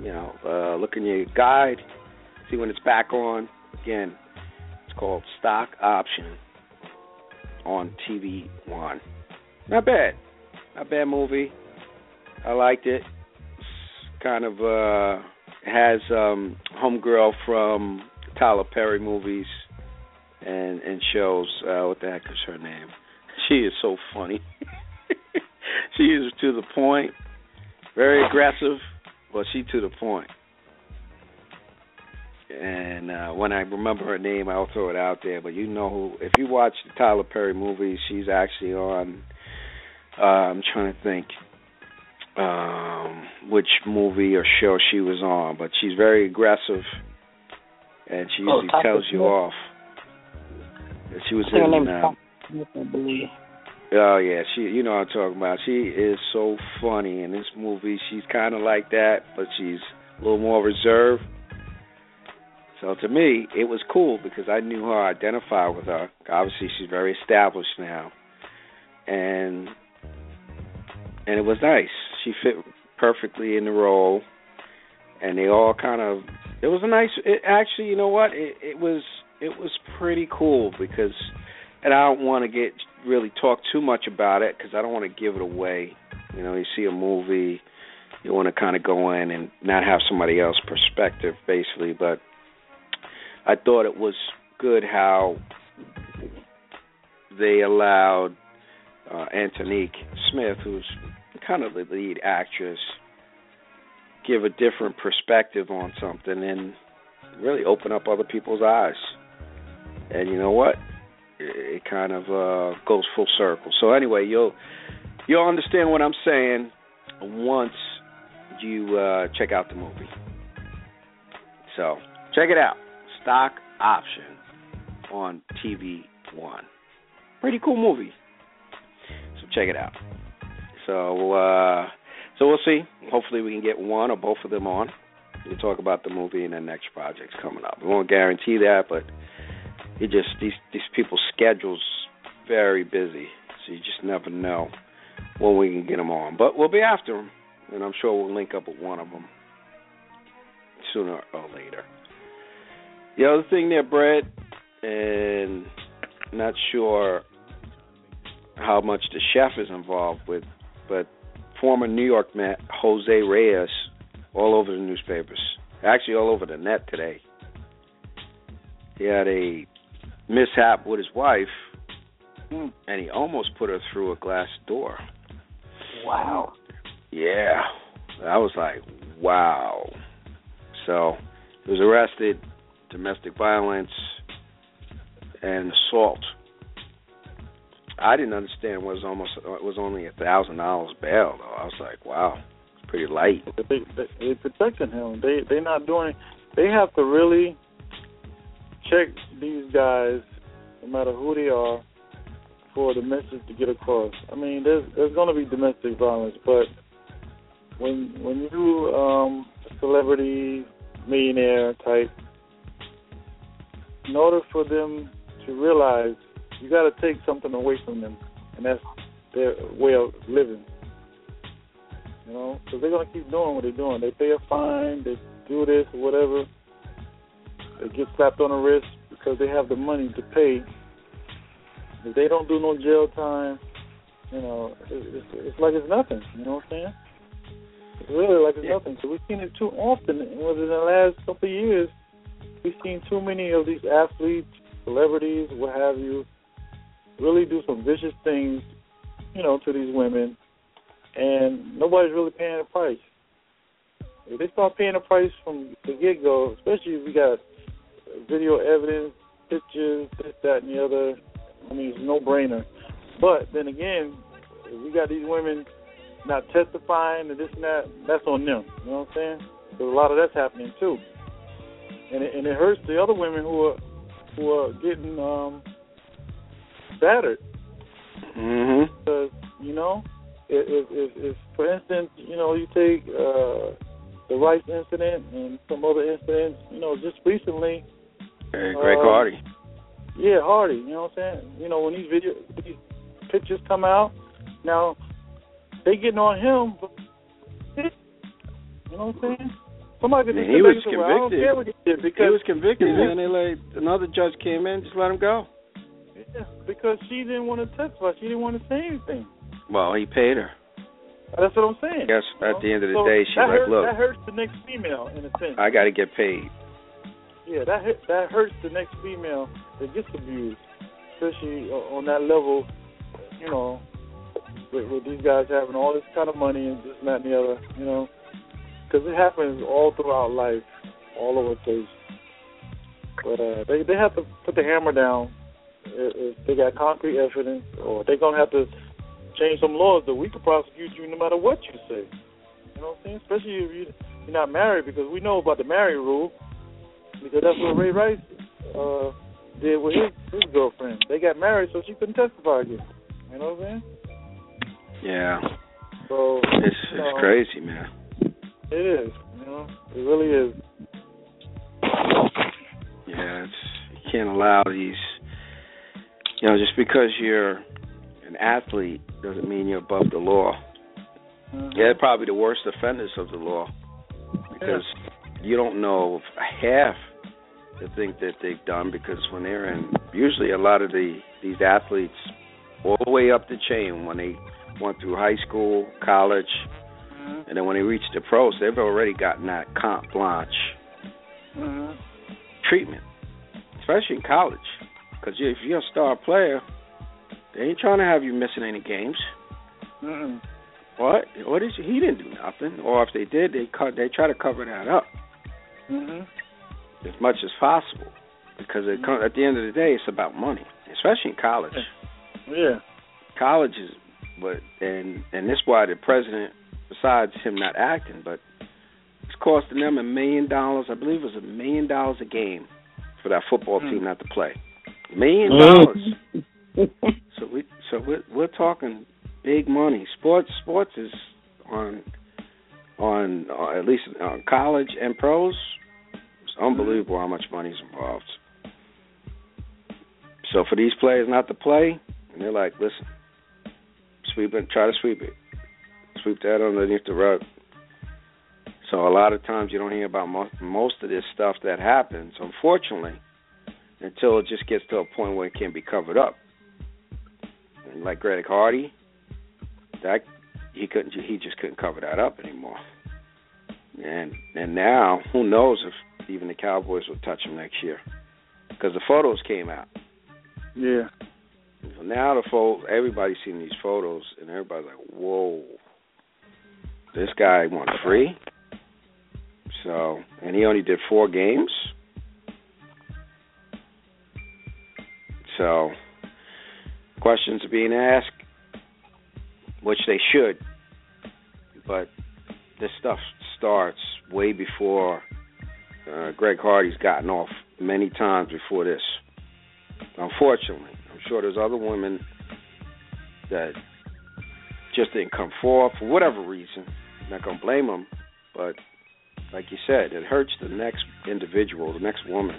You know, uh, look in your guide, see when it's back on. Again, called Stock Option on TV One. Not bad, not bad movie. I liked it. It's kind of uh, has um, homegirl from Tyler Perry movies and and shows. Uh, what the heck is her name? She is so funny. she is to the point, very aggressive, but she to the point. And uh, when I remember her name, I'll throw it out there. But you know, who, if you watch the Tyler Perry movies, she's actually on. Uh, I'm trying to think um, which movie or show she was on, but she's very aggressive and she oh, usually oh, tells you off. She was in. Uh. Oh yeah, she. You know what I'm talking about. She is so funny in this movie. She's kind of like that, but she's a little more reserved. So to me, it was cool because I knew her, identify with her. Obviously, she's very established now, and and it was nice. She fit perfectly in the role, and they all kind of it was a nice. It, actually, you know what? It, it was it was pretty cool because, and I don't want to get really talk too much about it because I don't want to give it away. You know, you see a movie, you want to kind of go in and not have somebody else perspective, basically. But I thought it was good how they allowed uh, Antonique Smith, who's kind of the lead actress give a different perspective on something and really open up other people's eyes. And you know what? It, kind of uh, goes full circle. So anyway, you'll you'll understand what I'm saying once you uh, check out the movie. So check it out. Stock option on TV One. Pretty cool movie. So check it out. So uh so we'll see. Hopefully, we can get one or both of them on. We'll talk about the movie and the next projects coming up. We won't guarantee that, but it just these these people's schedules very busy, so you just never know when we can get them on. But we'll be after them, and I'm sure we'll link up with one of them sooner or later. The other thing there, Brett, and not sure how much the chef is involved with, but former New York Met Jose Reyes all over the newspapers, actually all over the net today. He had a mishap with his wife, hmm. and he almost put her through a glass door. Wow. Yeah, I was like, wow. So he was arrested, domestic violence, and assault I didn't understand it was almost it was only a thousand dollars bail though. I was like, wow, it's pretty light. They they, they're protecting him. They they're not doing. They have to really check these guys, no matter who they are, for the message to get across. I mean, there's there's going to be domestic violence, but when when you um celebrity millionaire type, in order for them to realize, you got to take something away from them, and that's their way of living. You know, because they're gonna keep doing what they're doing. They pay a fine, they do this or whatever. They get slapped on the wrist because they have the money to pay. If they don't do no jail time, you know, it's, it's like it's nothing. You know what I'm saying? It's really like it's nothing. So we've seen it too often. Within the last couple of years, we've seen too many of these athletes, celebrities, what have you, really do some vicious things, you know, to these women, and nobody's really paying the price. If they start paying the price from the get go, especially if we got video evidence, pictures, this, that, and the other, I mean, it's no brainer. But then again, if we got these women not testifying and this and that, that's on them. You know what I'm saying? Because a lot of that's happening too, and it, and it hurts the other women who are who are getting um battered. Mhm. Because you know, if, if, if for instance, you know, you take uh the Rice incident and some other incidents, you know, just recently. Hey, Greg uh, Hardy. Yeah, Hardy. You know what I'm saying? You know, when these video these pictures come out, now they getting on him. But, you know what I'm saying? Somebody just he was and say, well, I don't convicted. care what he did because he was convicted, Yeah. man. They like another judge came in, just let him go. Yeah, because she didn't want to testify. She didn't want to say anything. Well, he paid her. That's what I'm saying. Guess at the end of the So day, that like, hurts, look, that hurts the next female in a sense. I got to get paid. Yeah, that that hurts the next female that gets abused, especially uh, on that level. You know, with, with these guys having all this kind of money and this and that and the other. You know, because it happens all throughout life, all over the place. But uh, they they have to put the hammer down if, if they got concrete evidence, or they're gonna have to change some laws that we could prosecute you no matter what you say. You know what I'm saying? Especially if you, you're not married, because we know about the married rule because that's what Ray Rice uh, did with his his girlfriend. They got married so she couldn't testify again. You know what I'm saying? Yeah, So it's you know, it's crazy, man. It is. You know, it really is. Yeah, it's you can't allow these. You know, just because you're an athlete doesn't mean you're above the law. Mhm. Yeah, they're probably the worst offenders of the law because you don't know half the things that they've done because when they're in, usually a lot of the these athletes all the way up the chain when they went through high school, college, Mhm. and then when they reach the pros, they've already gotten that comp blanche Mhm. treatment, especially in college. Because if you're a star player, they ain't trying to have you missing any games. Mhm. What? What is he didn't do nothing, or if they did, they cut. They try to cover that up Mhm. as much as possible because it come, at the end of the day, it's about money, especially in college. Yeah. College is, but and and this why the president, besides him not acting, but it's costing them a million dollars. I believe it was a million dollars a game for that football Hmm. team not to play. Million Mm. dollars. So we so we're we're talking big money. Sports sports is on on uh, at least on college and pros. It's unbelievable how much money is involved. So for these players not to play, and they're like, listen, sweep it, try to sweep it, sweep that underneath the rug. So a lot of times you don't hear about most, most of this stuff that happens, unfortunately, until it just gets to a point where it can be covered up. And like Greg Hardy, that he couldn't, he just couldn't cover that up anymore. And and now who knows if even the Cowboys will touch him next year because the photos came out. Yeah. So now the photo, everybody's seen these photos, and everybody's like, "Whoa, this guy won free." So, and he only did four games. So, questions are being asked, which they should, but this stuff starts way before uh, Greg Hardy's gotten off many times before this. Unfortunately, I'm sure there's other women that just didn't come forth for whatever reason. Not gonna blame them, but like you said, it hurts the next individual, the next woman,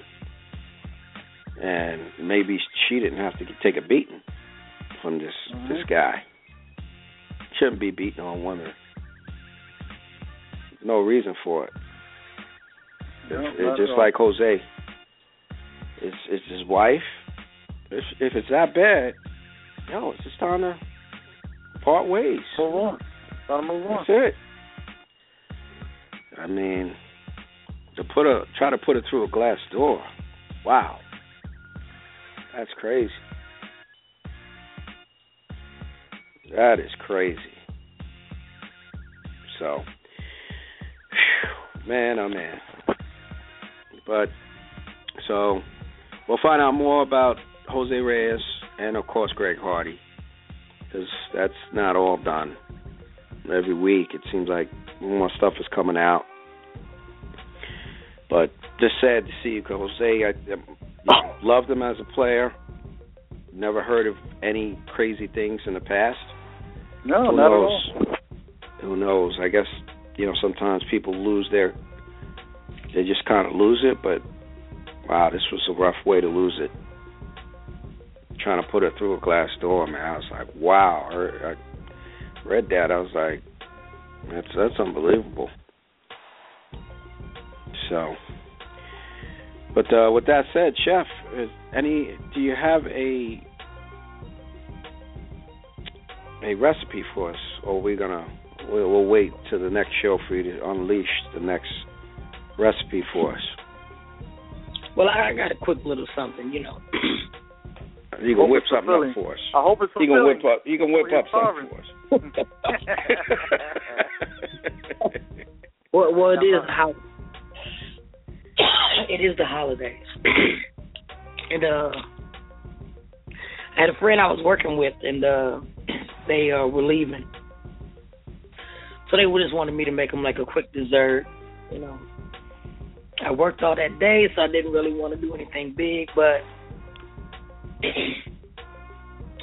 and maybe she didn't have to take a beating from this Mhm. this guy. Shouldn't be beating on women. No reason for it. No, It's, just like Jose. It's it's his wife. If if it's that bad, yo, it's just time to part ways. Move on. Gotta move on. That's it. I mean, to put a try to put it through a glass door. Wow, that's crazy. That is crazy. So, man, oh man. But so we'll find out more about Jose Reyes and of course Greg Hardy because that's not all done. Every week it seems like more stuff is coming out. But just sad to see Jose. I, I loved him as a player. Never heard of any crazy things in the past. No, Who not knows? at all. Who knows? I guess you know sometimes people lose their. They just kind of lose it, but wow, this was a rough way to lose it. Trying to put it through a glass door, man. I was like, wow. I, read that. I was like, that's that's unbelievable. So, but uh, with that said, Chef, is any do you have a a recipe for us, or we're we gonna we'll, we'll wait till the next show for you to unleash the next recipe for us? Well, I got a quick little something, you know. You can Hope whip something fulfilling. up for us. I hope it's You can fulfilling. whip up. You can whip up you're something for us. well, well, it is how it is the holidays, and uh, I had a friend I was working with, and uh, they uh, were leaving, so they just wanted me to make them like a quick dessert, you know. I worked all that day, so I didn't really want to do anything big, but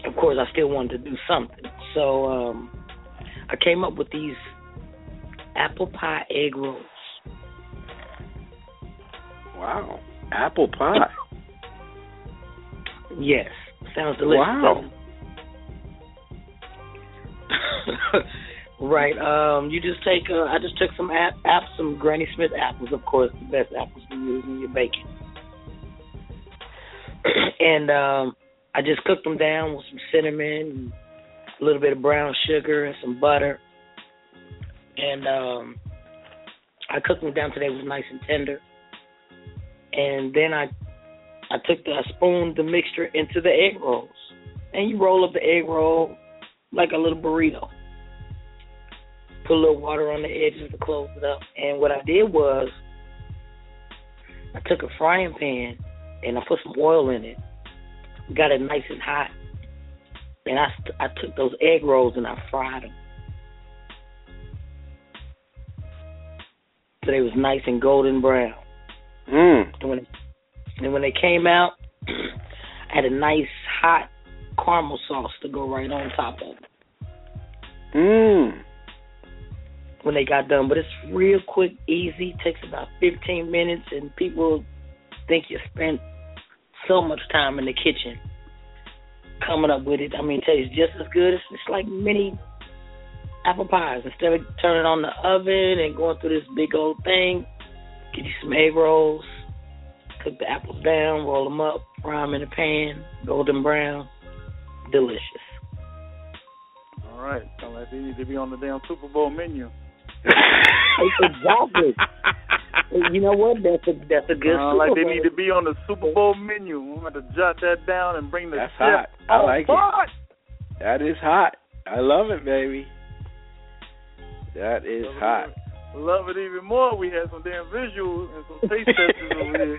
of course, I still wanted to do something. So um, I came up with these apple pie egg rolls. Wow, apple pie. Yes, sounds delicious. Wow. right. Um, you just take. Uh, I just took some app, app, some Granny Smith apples, of course, the best apples to use in your baking. and um, I just cooked them down with some cinnamon, and a little bit of brown sugar, and some butter. And um, I cooked them down today was nice and tender. And then I I took the I spooned the mixture into the egg rolls. And you roll up the egg roll like a little burrito. Put a little water on the edges to close it up. And what I did was I took a frying pan and I put some oil in it. Got it nice and hot. And I I took those egg rolls and I fried them. So they was nice and golden brown. Mm. And when and when they came out, I had a nice hot caramel sauce to go right on top of it Mm. when they got done. But it's real quick, easy. Takes about 15 minutes, and people think you spent so much time in the kitchen coming up with it. I mean, it tastes just as good. It's, it's like mini apple pies. Instead of turning on the oven and going through this big old thing, get you some egg rolls, cook the apples down, roll them up, fry them in a pan, golden brown, delicious. All right. Sound like they need to be on the damn Super Bowl menu. exactly. You know what? That's a that's a good. Sound like they Bowl. need to be on the Super Bowl menu. I'm going to jot that down and bring the That's chef hot. I on like it. board. That is hot. I love it, baby. That is hot. Love it even more. We had some damn visuals and some taste testers over here.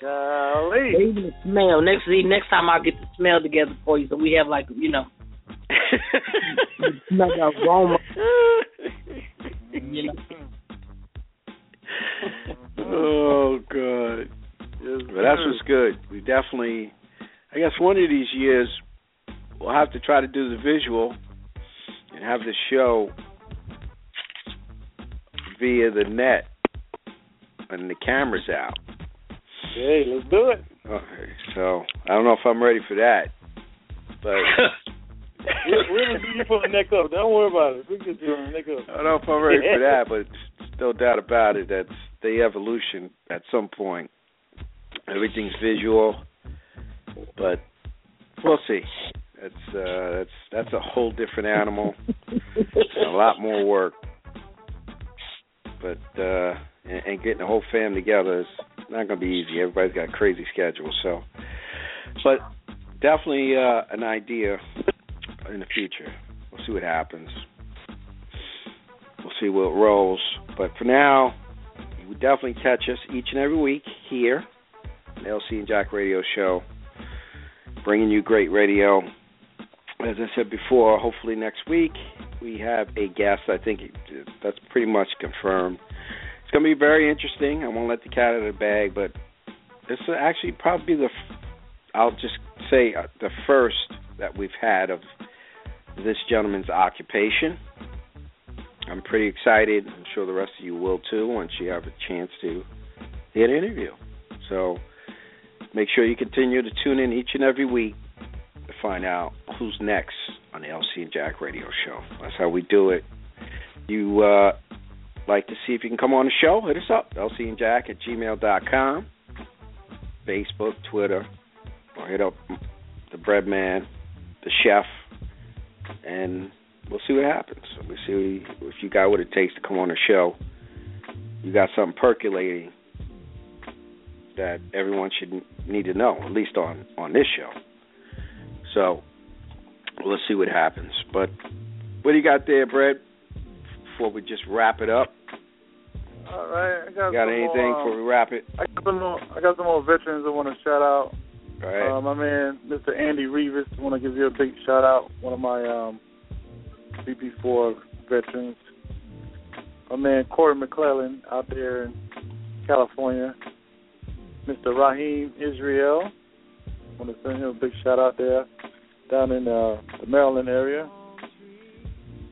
Golly. Even the smell. Next see, next time I'll get the smell together for you, so we have like you know, smell the aroma. You know. oh god. But that's sir. what's good. We definitely I guess one of these years we'll have to try to do the visual and have the show via the net and the cameras out. Hey, let's do it. Okay, so I don't know if I'm ready for that, but we're, gonna get you from the neck up. Don't worry about it. We can get you from the neck up. I don't know if I'm ready for that, but no doubt about it. That's the evolution at some point. Everything's visual, but we'll see. That's uh, that's that's a whole different animal. a lot more work, but uh, and, and getting the whole family together is not going to be easy. Everybody's got crazy schedules, so. But definitely uh, an idea in the future. We'll see what happens. We'll see what rolls. But for now, you will definitely catch us each and every week here, the LC and Jack Radio Show, bringing you great radio. As I said before, hopefully next week we have a guest. I think that's pretty much confirmed. It's going to be very interesting. I won't let the cat out of the bag, but this is actually probably the, I'll just say uh, the first that we've had of this gentleman's occupation. I'm pretty excited. I'm sure the rest of you will too once you have a chance to hear the interview. So make sure you continue to tune in each and every week to find out who's next on the LC and Jack radio show. That's how we do it. You uh, like to see if you can come on the show, hit us up, LC and Jack at gmail.com, Facebook, Twitter, or hit up the bread man, the chef, and we'll see what happens. We'll see if you got what it takes to come on the show. You got something percolating that everyone should need to know, at least on on this show. So let's see what happens. But what do you got there, Brett? Before we just wrap it up. All right, I got, got some anything more, um, before we wrap it? I got some more. I got some more veterans I want to shout out. All right. Uh, my man, Mr. Andy Reeves, I want to give you a big shout out. One of my um, CP4 veterans. My man Corey McClellan out there in California. Mr. Raheem Israel. I want to send him a big shout out there down in uh, the Maryland area.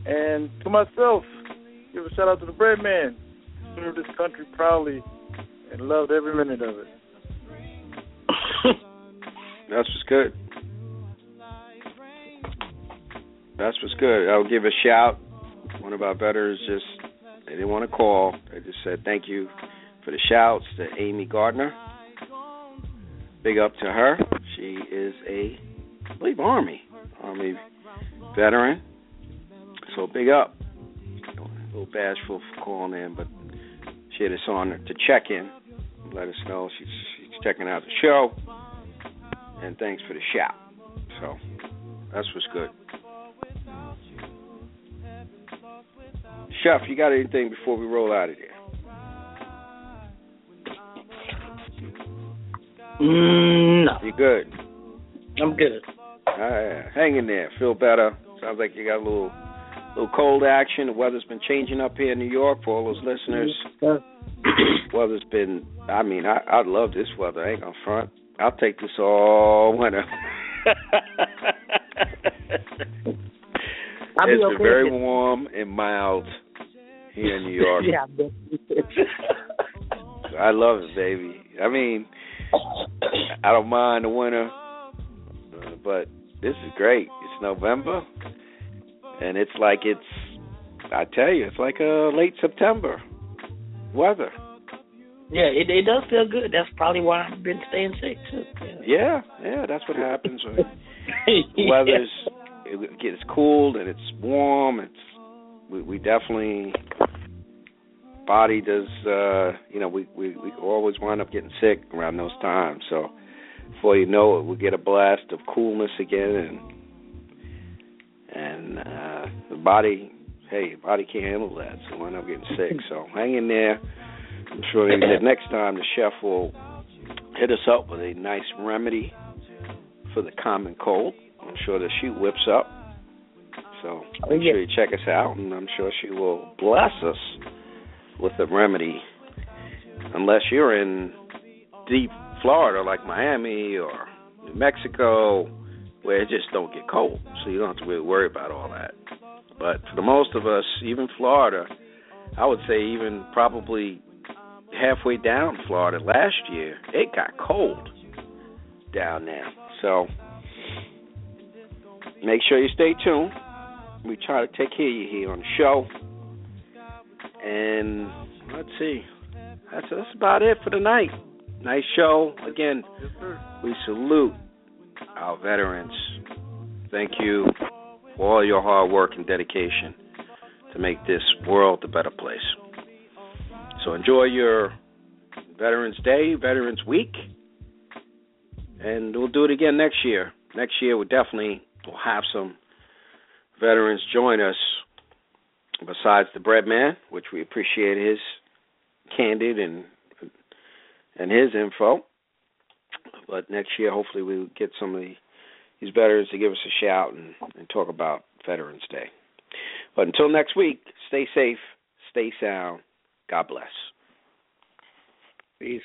And to myself, give a shout out to the bread man. Served this country proudly and loved every minute of it. That's what's good. That's what's good. I'll give a shout. One of our veterans just they didn't want to call. They just said thank you for the shouts to Amy Gardner. Big up to her. She is a I believe Army. Army veteran. So big up. A little bashful for calling in, but she had us on to check in. Let us know she's, she's checking out the show. And thanks for the shout. So that's what's good. Chef, you got anything before we roll out of here? Mm, no, You good? I'm good. Right, hang in there. Feel better. Sounds like you got a little, little cold action. The weather's been changing up here in New York for all those listeners. weather's been. I mean, I I love this weather. I ain't gonna front. I'll take this all winter. I'll be it's okay been very warm and mild here in New York. yeah, I. Love it, baby. I mean, I don't mind the winter, uh, but this is great. It's November, and it's like it's. I tell you, it's like a late September weather. yeah, it it does feel good. That's probably why I've been staying sick too. Yeah, yeah, that's what happens when the weather's it gets cool and it's warm. It's we, we definitely body does uh you know we we we always wind up getting sick around those times. So before you know it, we get a blast of coolness again and and uh the body hey your body can't handle that so wind up getting sick. So hang in there. I'm sure the next time the chef will hit us up with a nice remedy for the common cold. I'm sure that she whips up. So Oh, make sure you check us out, and I'm sure she will bless us with a remedy. Unless you're in deep Florida, like Miami or New Mexico, where it just don't get cold, so you don't have to really worry about all that. But for the most of us, even Florida, I would say even probably halfway down Florida last year, it got cold down there. So make sure you stay tuned. We try to take care of you here on the show. And let's see. That's that's about it for tonight. Nice show. Again, we salute our veterans. Thank you for all your hard work and dedication to make this world a better place. So enjoy your Veterans Day, Veterans Week, and we'll do it again next year. Next year, we definitely will have some veterans join us besides the bread man, which we appreciate his candid and and his info. But next year, hopefully, we'll get some of the, these veterans to give us a shout and, and talk about Veterans Day. But until next week, stay safe, stay sound. God bless. Peace.